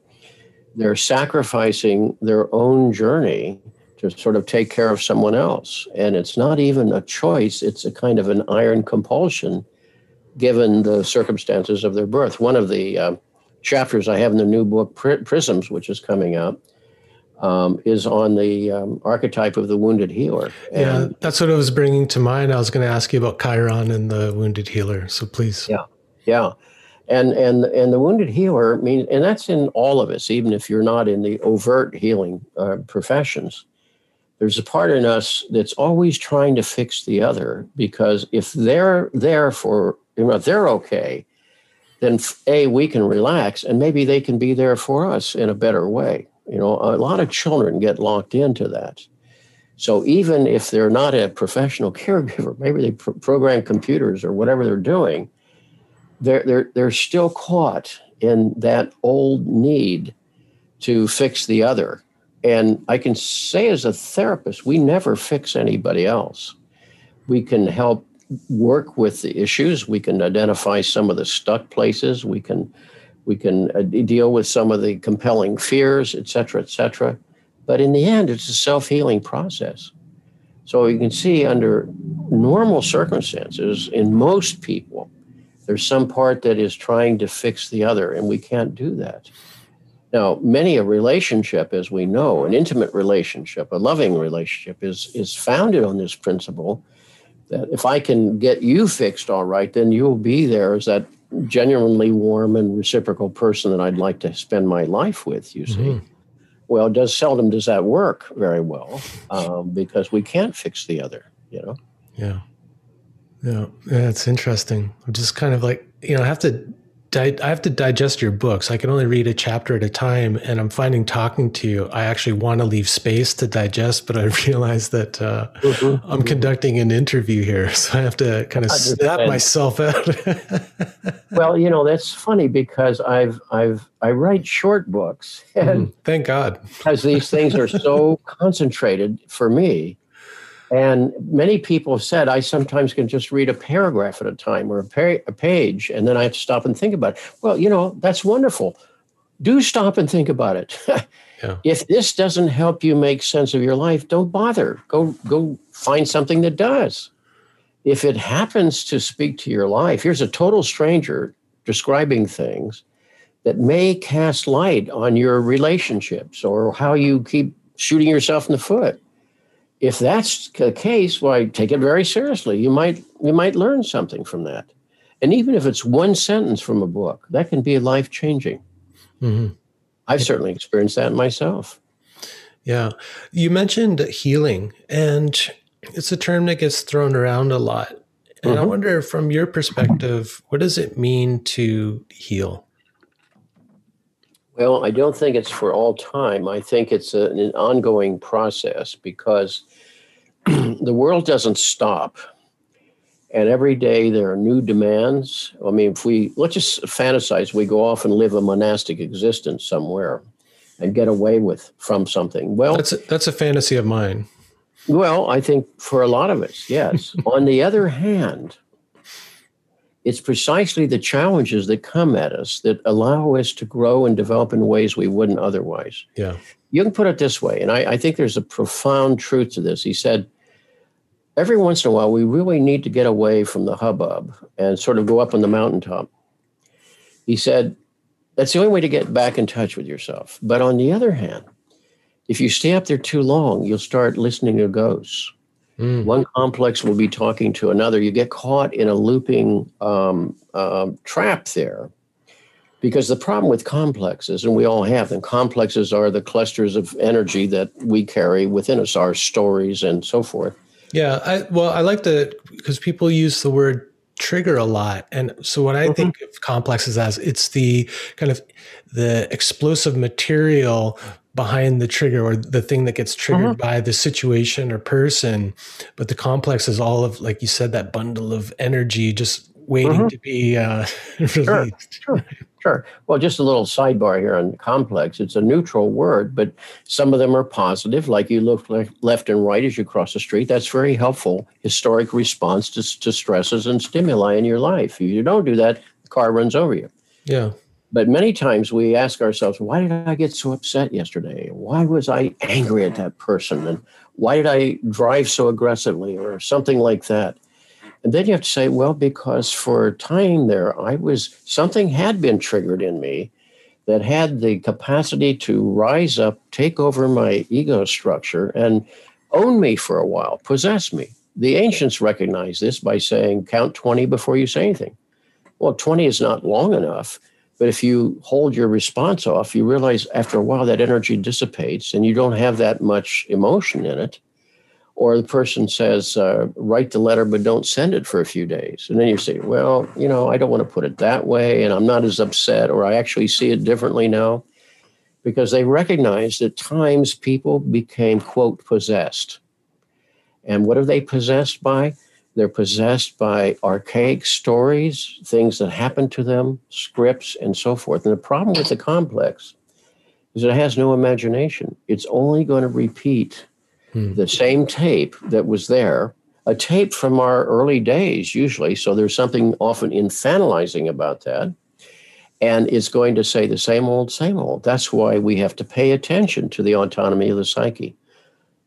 they're sacrificing their own journey to sort of take care of someone else. And it's not even a choice, it's a kind of an iron compulsion given the circumstances of their birth. One of the uh, chapters I have in the new book, Prisms, which is coming out, um, is on the um, archetype of the wounded healer. And yeah, that's what I was bringing to mind. I was going to ask you about Chiron and the wounded healer. So please. Yeah, yeah. And, and, and the wounded healer means, and that's in all of us, even if you're not in the overt healing uh, professions there's a part in us that's always trying to fix the other because if they're there for you know they're okay then a we can relax and maybe they can be there for us in a better way you know a lot of children get locked into that so even if they're not a professional caregiver maybe they pr- program computers or whatever they're doing they're they're they're still caught in that old need to fix the other and I can say as a therapist, we never fix anybody else. We can help work with the issues. We can identify some of the stuck places. We can we can uh, deal with some of the compelling fears, et cetera, et cetera. But in the end, it's a self healing process. So you can see under normal circumstances, in most people, there's some part that is trying to fix the other, and we can't do that. Now, many a relationship, as we know, an intimate relationship, a loving relationship, is, is founded on this principle that if I can get you fixed all right, then you'll be there as that genuinely warm and reciprocal person that I'd like to spend my life with, you see. Mm-hmm. Well, does seldom does that work very well um, because we can't fix the other, you know? Yeah. Yeah. Yeah. It's interesting. I'm just kind of like, you know, I have to di- I have to digest your books. I can only read a chapter at a time, and I'm finding talking to you. I actually want to leave space to digest, but I realize that uh, mm-hmm. I'm conducting an interview here, so I have to kind of snap myself out. well, you know that's funny because I've I've I write short books, and mm, thank God because these things are so concentrated for me and many people have said I sometimes can just read a paragraph at a time or a, par- a, page, and then I have to stop and think about it. Well, you know, that's wonderful. Do stop and think about it. yeah. If this doesn't help you make sense of your life, don't bother. Go go find something that does. If it happens to speak to your life, here's a total stranger describing things that may cast light on your relationships or how you keep shooting yourself in the foot if that's the case, why take it very seriously. You might you might learn something from that, and even if it's one sentence from a book, that can be life changing. Mm-hmm. I've certainly experienced that myself. Yeah, you mentioned healing, and it's a term that gets thrown around a lot. And mm-hmm. I wonder, from your perspective, what does it mean to heal? Well, I don't think it's for all time. I think it's a, an ongoing process because the world doesn't stop. And every day there are new demands. I mean, if we let's just fantasize, we go off and live a monastic existence somewhere and get away with from something. Well, that's a, that's a fantasy of mine. Well, I think for a lot of us, yes. On the other hand, it's precisely the challenges that come at us that allow us to grow and develop in ways we wouldn't otherwise. Yeah. You can put it this way, and I, I think there's a profound truth to this. He said, every once in a while, we really need to get away from the hubbub and sort of go up on the mountaintop. He said, that's the only way to get back in touch with yourself. But on the other hand, if you stay up there too long, you'll start listening to ghosts. Mm. One complex will be talking to another. You get caught in a looping um, uh, trap there. Because the problem with complexes, and we all have them, complexes are the clusters of energy that we carry within us, our stories and so forth. Yeah, I, well, I like to because people use the word trigger a lot, and so what I mm-hmm. think of complexes as it's the kind of the explosive material behind the trigger or the thing that gets triggered uh-huh. by the situation or person but the complex is all of like you said that bundle of energy just waiting uh-huh. to be uh, released. sure, sure. Sure well just a little sidebar here on complex. It's a neutral word but some of them are positive like you look left and right as you cross the street. That's very helpful historic response to, to stresses and stimuli in your life. If you don't do that the car runs over you. Yeah but many times we ask ourselves, why did I get so upset yesterday? Why was I angry at that person? And why did I drive so aggressively or something like that? And then you have to say, well, because for a time there, I was, something had been triggered in me that had the capacity to rise up, take over my ego structure, and own me for a while, possess me. The ancients recognized this by saying, count 20 before you say anything. Well, 20 is not long enough but if you hold your response off, you realize after a while that energy dissipates and you don't have that much emotion in it. Or the person says, uh, write the letter, but don't send it for a few days. And then you say, well, you know, I don't want to put it that way. And I'm not as upset, or I actually see it differently now. Because they recognize that times people became, quote, possessed. And what are they possessed by? They're possessed by archaic stories, things that happened to them, scripts, and so forth. And the problem with the complex is it has no imagination. It's only going to repeat hmm. the same tape that was there, a tape from our early days, usually. So there's something often infantilizing about that. And it's going to say the same old, same old. That's why we have to pay attention to the autonomy of the psyche.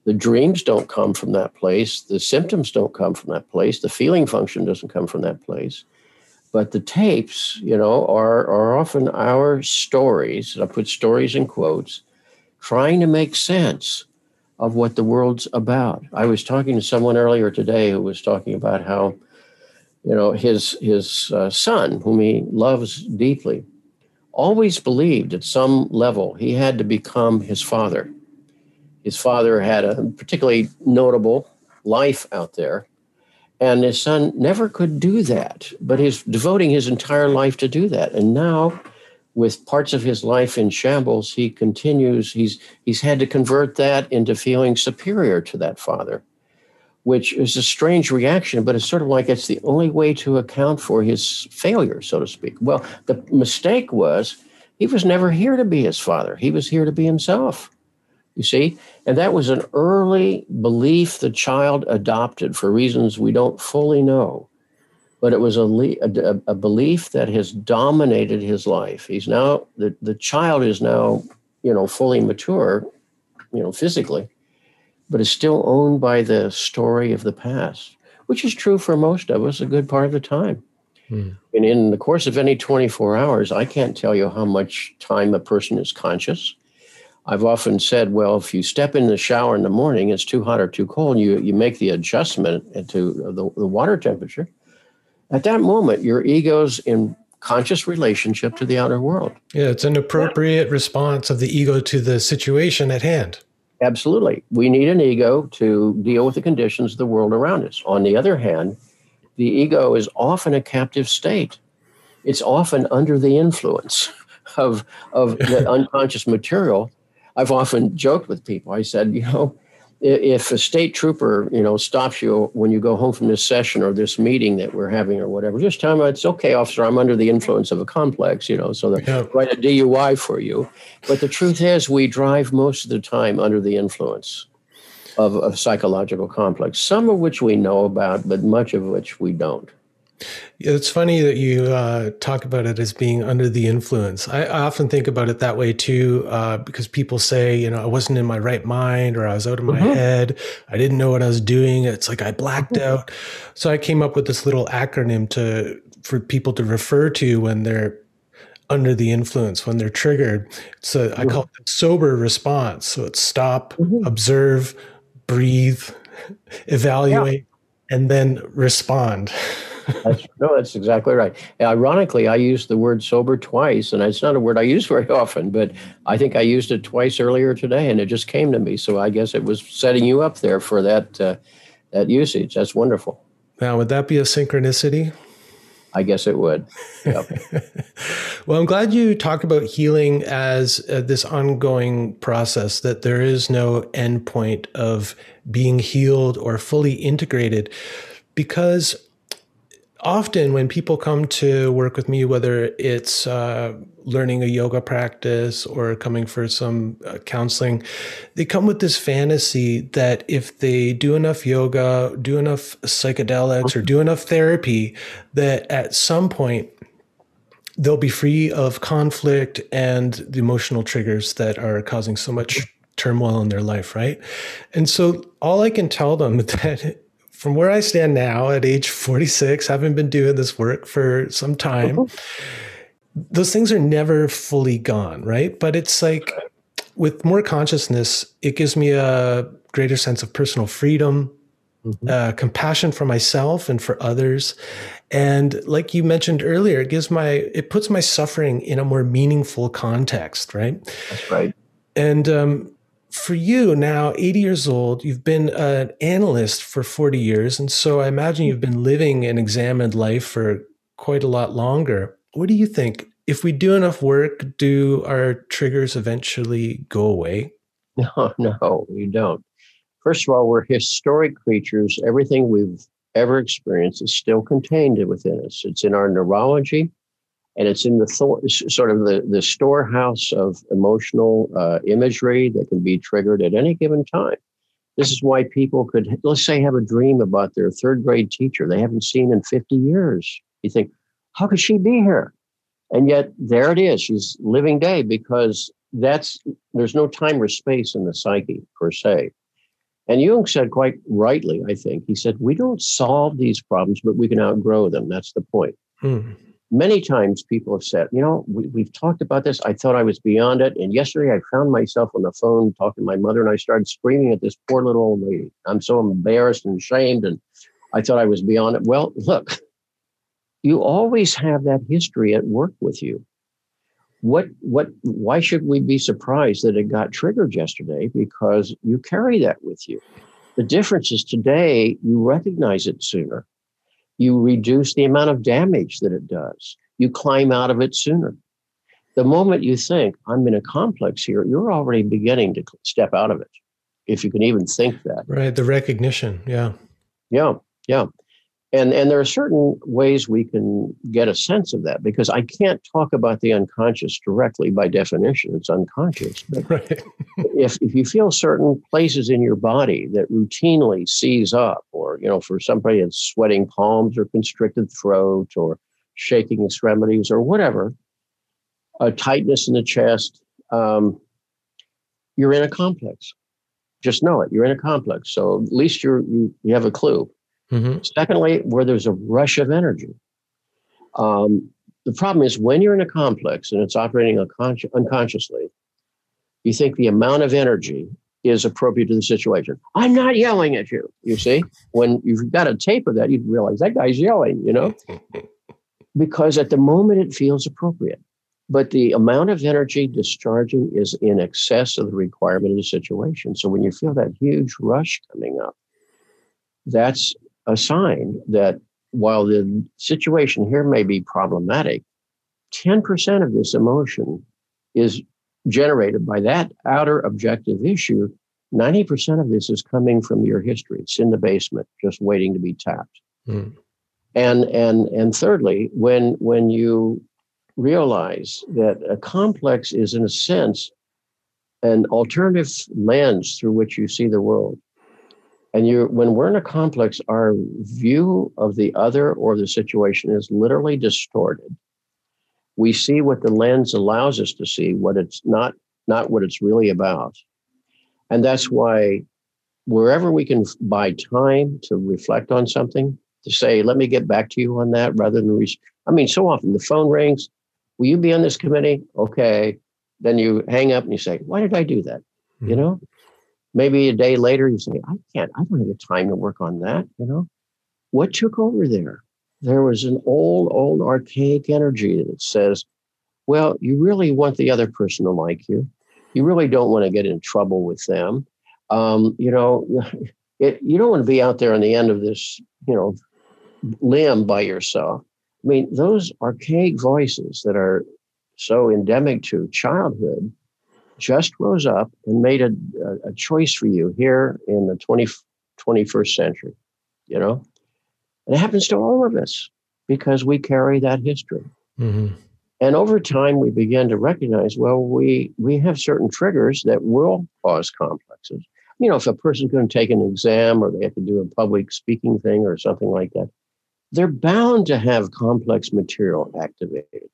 The dreams don't come from that place. The symptoms don't come from that place. The feeling function doesn't come from that place. But the tapes, you know, are, are often our stories. I put stories in quotes, trying to make sense of what the world's about. I was talking to someone earlier today who was talking about how, you know, his his uh, son, whom he loves deeply, always believed at some level he had to become his father his father had a particularly notable life out there. And his son never could do that, but he's devoting his entire life to do that. And now, with parts of his life in shambles, he continues, he's, he's had to convert that into feeling superior to that father, which is a strange reaction, but it's sort of like it's the only way to account for his failure, so to speak. Well, the mistake was he was never here to be his father, he was here to be himself. You see? And that was an early belief the child adopted for reasons we don't fully know. But it was a, a, a belief that has dominated his life. He's now, the, the child is now, you know, fully mature, you know, physically, but is still owned by the story of the past, which is true for most of us a good part of the time. Hmm. And in the course of any 24 hours, I can't tell you how much time a person is conscious I've often said, well, if you step in the shower in the morning, it's too hot or too cold, you, you make the adjustment to the, the water temperature. At that moment, your ego's in conscious relationship to the outer world. Yeah, it's an appropriate response of the ego to the situation at hand. Absolutely. We need an ego to deal with the conditions of the world around us. On the other hand, the ego is often a captive state. It's often under the influence of, of the unconscious material I've often joked with people. I said, you know, if a state trooper, you know, stops you when you go home from this session or this meeting that we're having or whatever, just tell him it's okay, officer. I'm under the influence of a complex, you know, so they yeah. write a DUI for you. But the truth is, we drive most of the time under the influence of a psychological complex, some of which we know about, but much of which we don't. It's funny that you uh, talk about it as being under the influence. I, I often think about it that way too, uh, because people say, you know, I wasn't in my right mind or I was out of my mm-hmm. head. I didn't know what I was doing. It's like I blacked mm-hmm. out. So I came up with this little acronym to for people to refer to when they're under the influence, when they're triggered. So I call it sober response. So it's stop, mm-hmm. observe, breathe, evaluate, yeah. and then respond. that's, no, that's exactly right. Ironically, I used the word sober twice, and it's not a word I use very often, but I think I used it twice earlier today, and it just came to me. So I guess it was setting you up there for that uh, that usage. That's wonderful. Now, would that be a synchronicity? I guess it would. Yep. well, I'm glad you talk about healing as uh, this ongoing process, that there is no endpoint of being healed or fully integrated, because often when people come to work with me, whether it's uh, learning a yoga practice or coming for some uh, counseling, they come with this fantasy that if they do enough yoga, do enough psychedelics, or do enough therapy, that at some point they'll be free of conflict and the emotional triggers that are causing so much turmoil in their life, right? And so all I can tell them that from where I stand now at age 46, having been doing this work for some time, mm-hmm. those things are never fully gone, right? But it's like with more consciousness, it gives me a greater sense of personal freedom, mm-hmm. uh, compassion for myself and for others. And like you mentioned earlier, it gives my, it puts my suffering in a more meaningful context, right? That's right. And um, for you now, 80 years old, you've been an analyst for 40 years. And so I imagine you've been living an examined life for quite a lot longer. What do you think? If we do enough work, do our triggers eventually go away? No, no, we don't. First of all, we're historic creatures. Everything we've ever experienced is still contained within us. It's in our neurology, and it's in the th- sort of the, the storehouse of emotional uh, imagery that can be triggered at any given time. This is why people could, let's say, have a dream about their third grade teacher they haven't seen in 50 years. You think, how could she be here? And yet there it is. She's living day because that's there's no time or space in the psyche per se. And Jung said quite rightly, I think, he said, we don't solve these problems, but we can outgrow them. That's the point. Hmm many times people have said, you know, we, have talked about this. I thought I was beyond it. And yesterday I found myself on the phone talking to my mother and I started screaming at this poor little old lady. I'm so embarrassed and ashamed. And I thought I was beyond it. Well, look, you always have that history at work with you. What, what, why should we be surprised that it got triggered yesterday? Because you carry that with you. The difference is today you recognize it sooner. You reduce the amount of damage that it does. You climb out of it sooner. The moment you think, I'm in a complex here, you're already beginning to step out of it, if you can even think that. Right. The recognition. Yeah. Yeah. Yeah and and there are certain ways we can get a sense of that because i can't talk about the unconscious directly by definition it's unconscious but right. if, if you feel certain places in your body that routinely seize up or you know for somebody it's sweating palms or constricted throat or shaking extremities or whatever a tightness in the chest um, you're in a complex. Just know it you're in a complex. So at least you're you, you have a clue Mm-hmm. Secondly, where there's a rush of energy. Um, the problem is when you're in a complex and it's operating unconsciously, you think the amount of energy is appropriate to the situation. I'm not yelling at you. You see, when you've got a tape of that, you realize that guy's yelling, you know, because at the moment it feels appropriate. But the amount of energy discharging is in excess of the requirement of the situation. So when you feel that huge rush coming up, that's a sign that while the situation here may be problematic, 10% of this emotion is generated by that outer objective issue. 90% of this is coming from your history. It's in the basement, just waiting to be tapped. Mm. And and and thirdly, when when you realize that a complex is in a sense an alternative lens through which you see the world and you when we're in a complex, our view of the other or the situation is literally distorted. We see what the lens allows us to see, what it's not, not what it's really about. And that's why wherever we can buy time to reflect on something, to say, let me get back to you on that rather than, re- I mean, so often the phone rings, will you be on this committee? Okay. Then you hang up and you say, why did I do that? Mm-hmm. You know, Maybe a day later, you say, I can't, I don't have the time to work on that. You know, what took over there? There was an old, old archaic energy that says, well, you really want the other person to like you. You really don't want to get in trouble with them. Um, you know, it, you don't want to be out there on the end of this, you know, limb by yourself. I mean, those archaic voices that are so endemic to childhood just rose up and made a, a choice for you here in the 20, 21st century, you know? And it happens to all of us because we carry that history. Mm-hmm. And over time, we begin to recognize, well, we, we have certain triggers that will cause complexes. You know, if a person's going to take an exam or they have to do a public speaking thing or something like that, they're bound to have complex material activated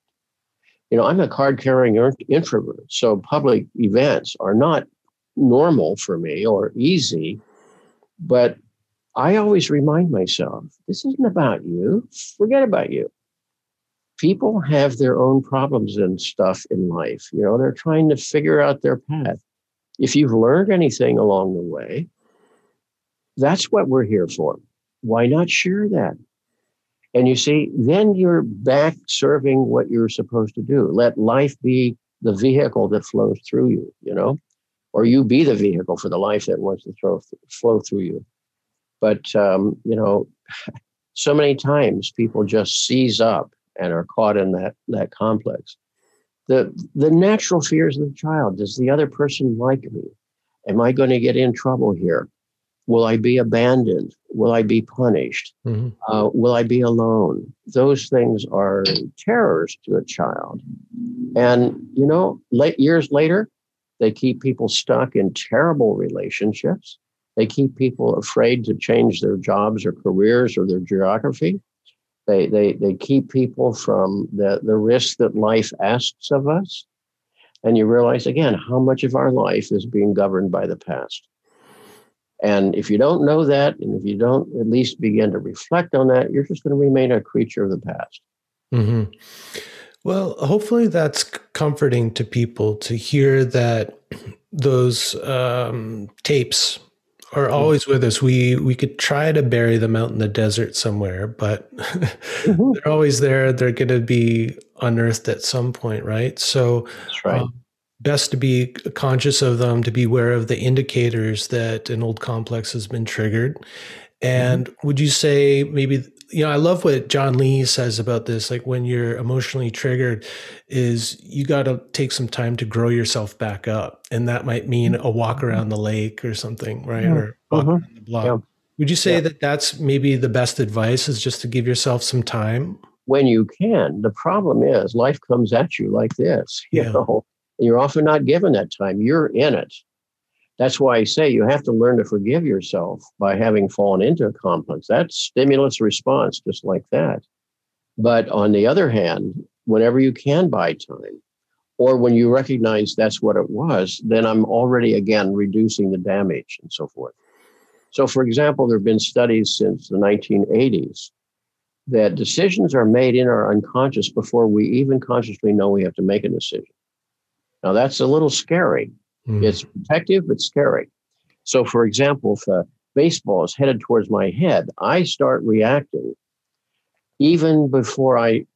you know, I'm a card carrying introvert, so public events are not normal for me or easy. But I always remind myself this isn't about you. Forget about you. People have their own problems and stuff in life. You know, they're trying to figure out their path. If you've learned anything along the way, that's what we're here for. Why not share that? And you see, then you're back serving what you're supposed to do. Let life be the vehicle that flows through you, you know, or you be the vehicle for the life that wants to throw, flow through you. But, um, you know, so many times people just seize up and are caught in that, that complex. The, the natural fears of the child does the other person like me? Am I going to get in trouble here? Will I be abandoned? Will I be punished? Mm-hmm. Uh, will I be alone? Those things are terrors to a child. And, you know, late years later, they keep people stuck in terrible relationships. They keep people afraid to change their jobs or careers or their geography. They, they, they keep people from the, the risk that life asks of us. And you realize again how much of our life is being governed by the past. And if you don't know that, and if you don't at least begin to reflect on that, you're just going to remain a creature of the past. Mm-hmm. Well, hopefully that's comforting to people to hear that those um, tapes are mm-hmm. always with us. We we could try to bury them out in the desert somewhere, but mm-hmm. they're always there. They're going to be unearthed at some point, right? So, that's right. Um, best to be conscious of them, to be aware of the indicators that an old complex has been triggered. And mm-hmm. would you say maybe you know, I love what John Lee says about this. Like when you're emotionally triggered, is you got to take some time to grow yourself back up, and that might mean a walk mm-hmm. around the lake or something, right? Yeah. Or walk mm-hmm. around the block. Yeah. Would you say yeah. that that's maybe the best advice? Is just to give yourself some time when you can. The problem is life comes at you like this, you know, and you're often not given that time. You're in it. That's why I say you have to learn to forgive yourself by having fallen into a complex. That's stimulus response, just like that. But on the other hand, whenever you can buy time, or when you recognize that's what it was, then I'm already again reducing the damage and so forth. So, for example, there have been studies since the 1980s that decisions are made in our unconscious before we even consciously know we have to make a decision. Now, that's a little scary Mm. It's protective, but scary. So, for example, if a baseball is headed towards my head, I start reacting even before I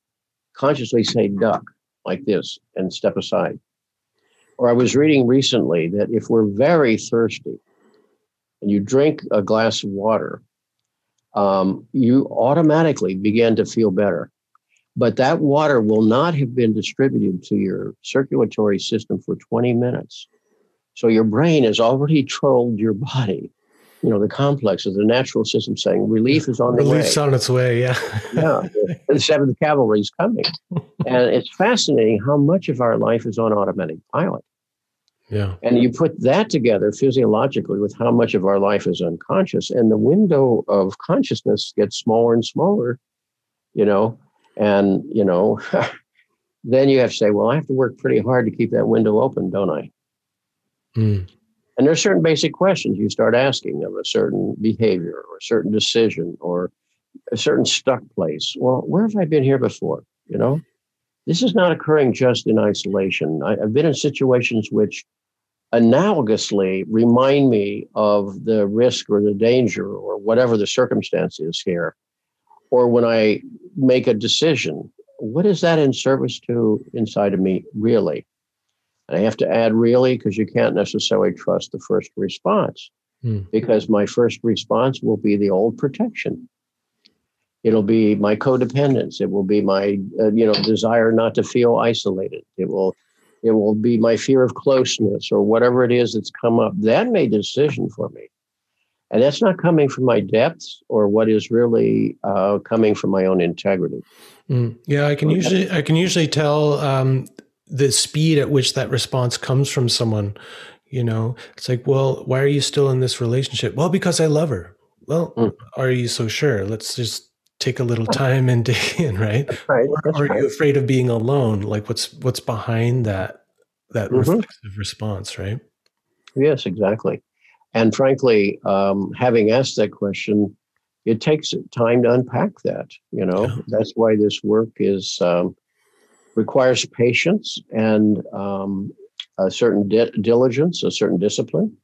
consciously say duck like this and step aside. Or I was reading recently that if we're very thirsty and you drink a glass of water, um, you automatically begin to feel better. But that water will not have been distributed to your circulatory system for 20 minutes. So your brain has already trolled your body. You know, the complexes, the natural system saying relief is on the Relief's way. on its way, yeah. yeah. The seventh cavalry is coming. and it's fascinating how much of our life is on automatic pilot. Yeah. And you put that together physiologically with how much of our life is unconscious, and the window of consciousness gets smaller and smaller, you know, and, you know, then you have to say, well, I have to work pretty hard to keep that window open, don't I? Mm. And there's certain basic questions you start asking of a certain behavior or a certain decision or a certain stuck place. Well, where have I been here before? You know, this is not occurring just in isolation. I, have been in situations which analogously remind me of the risk or the danger or whatever the circumstance is here. Or when I make a decision, what is that in service to inside of me, really? And I have to add really because you can't necessarily trust the first response hmm. because my first response will be the old protection. It'll be my codependence. It will be my uh, you know desire not to feel isolated. It will it will be my fear of closeness or whatever it is that's come up. That made a decision for me. And that's not coming from my depths or what is really uh, coming from my own integrity. Mm. Yeah, I can usually I can usually tell um, the speed at which that response comes from someone you know it's like well why are you still in this relationship well because i love her well mm. are you so sure let's just take a little time and dig in right, right. or, are right. you afraid of being alone like what's what's behind that that mm-hmm. reflexive response right yes exactly and frankly um, having asked that question it takes time to unpack that you know yeah. that's why this work is um, requires patience and um, a certain di- diligence, a certain discipline,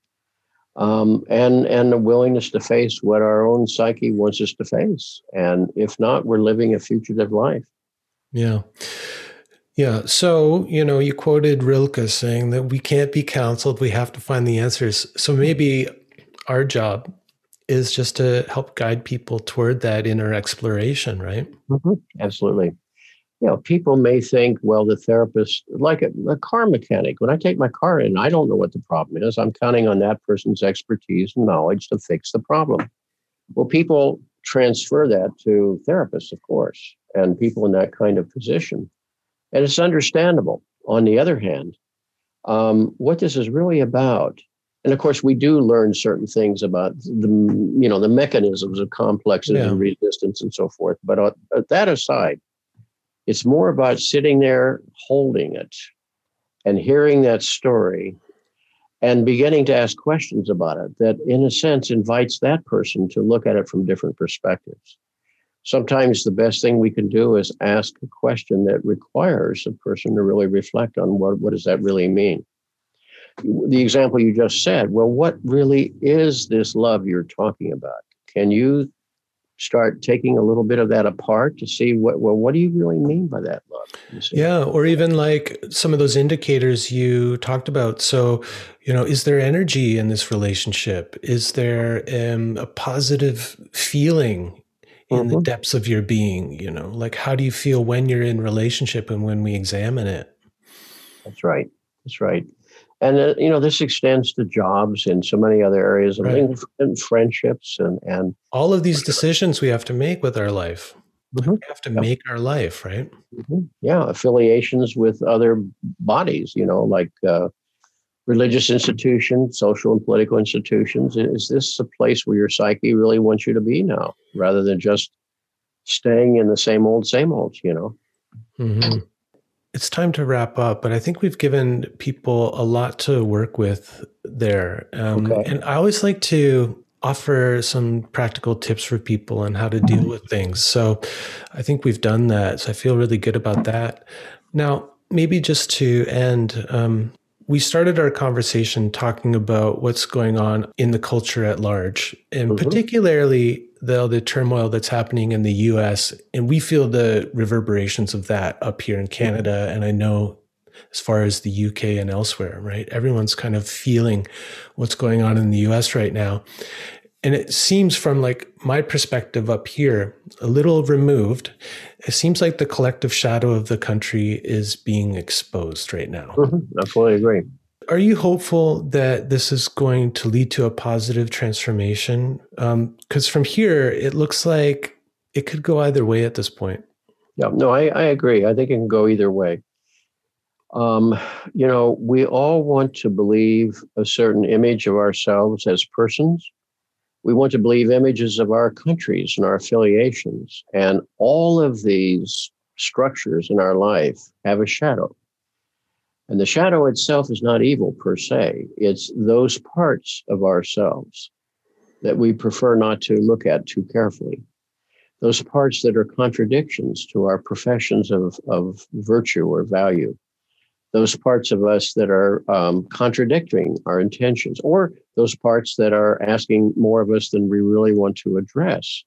um, and and a willingness to face what our own psyche wants us to face. And if not, we're living a fugitive life. Yeah. Yeah. So, you know, you quoted Rilke saying that we can't be counseled, we have to find the answers. So maybe our job is just to help guide people toward that inner exploration, right? Mm-hmm. Absolutely you know, people may think, well, the therapist, like a, a, car mechanic, when I take my car in, I don't know what the problem is. I'm counting on that person's expertise and knowledge to fix the problem. Well, people transfer that to therapists, of course, and people in that kind of position. And it's understandable. On the other hand, um, what this is really about, and of course, we do learn certain things about the, you know, the mechanisms of complexes yeah. and resistance and so forth. But uh, that aside, it's more about sitting there holding it and hearing that story and beginning to ask questions about it that, in a sense, invites that person to look at it from different perspectives. Sometimes the best thing we can do is ask a question that requires a person to really reflect on what, what does that really mean? The example you just said, well, what really is this love you're talking about? Can you start taking a little bit of that apart to see what well what do you really mean by that love yeah or even like some of those indicators you talked about so you know is there energy in this relationship is there um, a positive feeling in mm-hmm. the depths of your being you know like how do you feel when you're in relationship and when we examine it that's right that's right and uh, you know this extends to jobs and so many other areas of right. and friendships and and all of these decisions we have to make with our life mm-hmm. we have to make our life right mm-hmm. yeah affiliations with other bodies you know like uh, religious institutions social and political institutions is this a place where your psyche really wants you to be now rather than just staying in the same old same old you know mm-hmm. It's time to wrap up, but I think we've given people a lot to work with there. Um, okay. And I always like to offer some practical tips for people on how to deal with things. So I think we've done that. So I feel really good about that. Now, maybe just to end, um, we started our conversation talking about what's going on in the culture at large, and mm-hmm. particularly the, the turmoil that's happening in the US. And we feel the reverberations of that up here in Canada. And I know as far as the UK and elsewhere, right? Everyone's kind of feeling what's going on in the US right now. And it seems from like my perspective up here, a little removed, it seems like the collective shadow of the country is being exposed right now. Mm-hmm. I fully agree. Are you hopeful that this is going to lead to a positive transformation? Because um, from here, it looks like it could go either way at this point. Yeah, no, I, I agree. I think it can go either way. Um, you know, we all want to believe a certain image of ourselves as persons. We want to believe images of our countries and our affiliations. And all of these structures in our life have a shadow. And the shadow itself is not evil per se, it's those parts of ourselves that we prefer not to look at too carefully. Those parts that are contradictions to our professions of, of virtue or value. Those parts of us that are um, contradicting our intentions, or those parts that are asking more of us than we really want to address.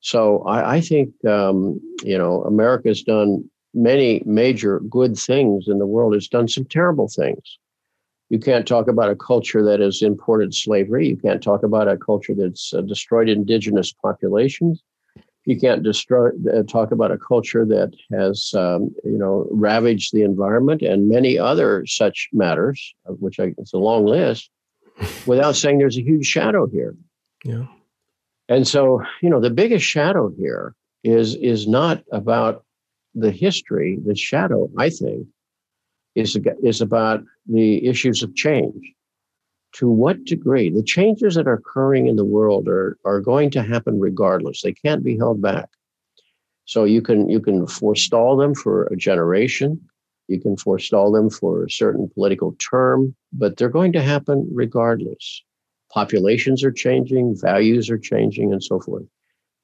So I, I think um, you know America's done many major good things in the world, it's done some terrible things. You can't talk about a culture that has imported slavery. You can't talk about a culture that's uh, destroyed indigenous populations. You can't destroy, uh, talk about a culture that has, um, you know, ravaged the environment and many other such matters, which I, it's a long list, without saying there's a huge shadow here. Yeah. And so, you know, the biggest shadow here is is not about the history, the shadow, I think, is, is about the issues of change. To what degree? The changes that are occurring in the world are, are going to happen regardless. They can't be held back. So you can you can forestall them for a generation, you can forestall them for a certain political term, but they're going to happen regardless. Populations are changing, values are changing, and so forth.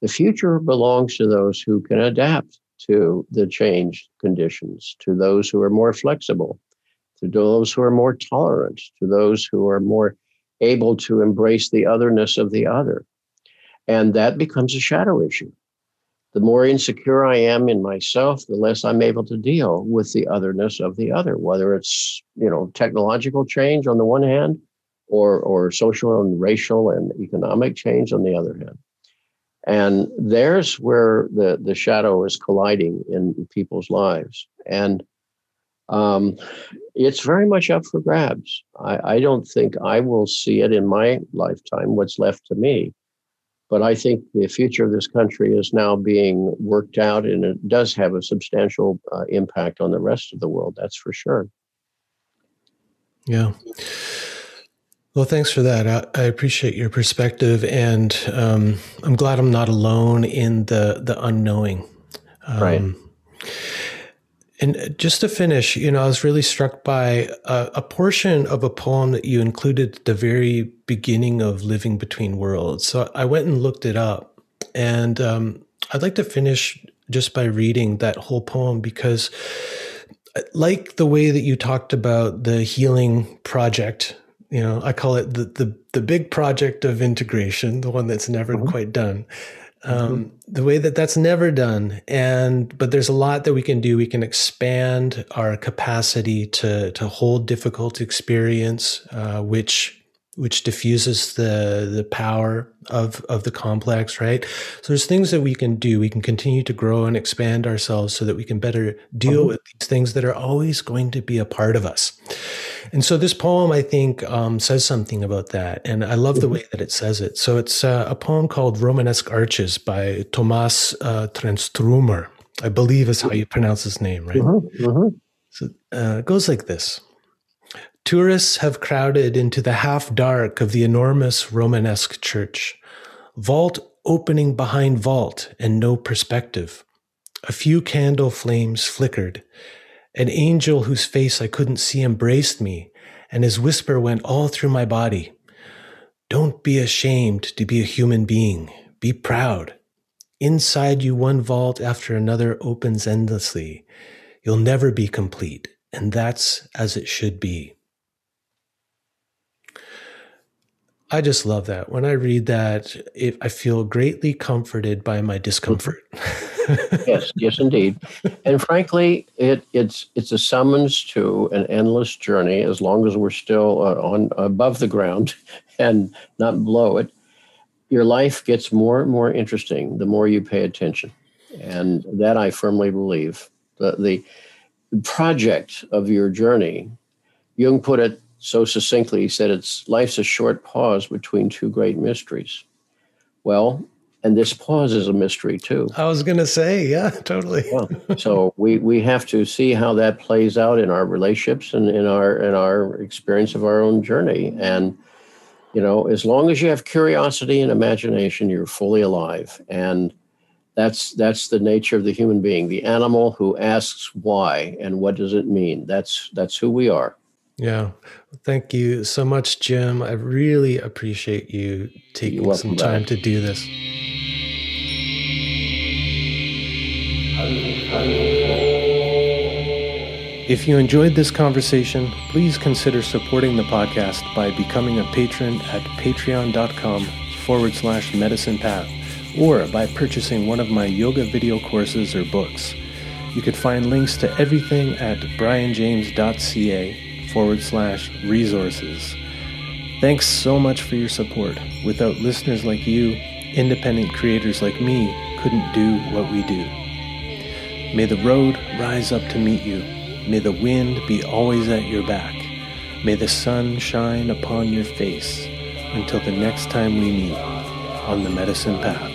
The future belongs to those who can adapt to the changed conditions, to those who are more flexible, to those who are more tolerant, to those who are more able to embrace the otherness of the other. And that becomes a shadow issue. The more insecure I am in myself, the less I'm able to deal with the otherness of the other, whether it's, you know, technological change on the one hand or, or social and racial and economic change on the other hand. And there's where the, the shadow is colliding in people's lives. And um, it's very much up for grabs. I, I don't think I will see it in my lifetime, what's left to me. But I think the future of this country is now being worked out, and it does have a substantial uh, impact on the rest of the world. That's for sure. Yeah. Well, thanks for that. I, I appreciate your perspective, and um, I'm glad I'm not alone in the the unknowing. Um, right. And just to finish, you know, I was really struck by a, a, portion of a poem that you included at the very beginning of Living Between Worlds. So I went and looked it up, and um, I'd like to finish just by reading that whole poem because, like the way that you talked about the healing project you know, I call it the the, the big project of integration, the one that's never mm-hmm. quite done. Um, mm-hmm. The way that that's never done, and but there's a lot that we can do. We can expand our capacity to to hold difficult experience, uh, which which diffuses the the power of of the complex right so there's things that we can do we can continue to grow and expand ourselves so that we can better deal mm-hmm. with these things that are always going to be a part of us and so this poem i think um, says something about that and i love the mm-hmm. way that it says it so it's uh, a poem called romanesque arches by tomas uh, tranströmer i believe is how you pronounce his name right mm-hmm. mm-hmm. so uh, it goes like this Tourists have crowded into the half dark of the enormous Romanesque church. Vault opening behind vault and no perspective. A few candle flames flickered. An angel whose face I couldn't see embraced me, and his whisper went all through my body. Don't be ashamed to be a human being. Be proud. Inside you, one vault after another opens endlessly. You'll never be complete, and that's as it should be. I just love that. When I read that, it, I feel greatly comforted by my discomfort. yes, yes, indeed. And frankly, it, it's it's a summons to an endless journey. As long as we're still uh, on above the ground and not below it, your life gets more and more interesting the more you pay attention. And that I firmly believe. The the project of your journey, Jung put it so succinctly. He said, "It's life's a short pause between two great mysteries." Well, and this pause is a mystery too. I was going to say, yeah, totally. yeah. So we we have to see how that plays out in our relationships and in our in our experience of our own journey. And you know, as long as you have curiosity and imagination, you're fully alive. And that's that's the nature of the human being, the animal who asks why and what does it mean. That's that's who we are. Yeah. Thank you so much, Jim. I really appreciate you taking some time to do this. If you enjoyed this conversation, please consider supporting the podcast by becoming a patron at patreon.com forward slash medicine path or by purchasing one of my yoga video courses or books. You could find links to everything at brianjames.ca forward slash resources. Thanks so much for your support. Without listeners like you, independent creators like me couldn't do what we do. May the road rise up to meet you. May the wind be always at your back. May the sun shine upon your face until the next time we meet on the medicine path.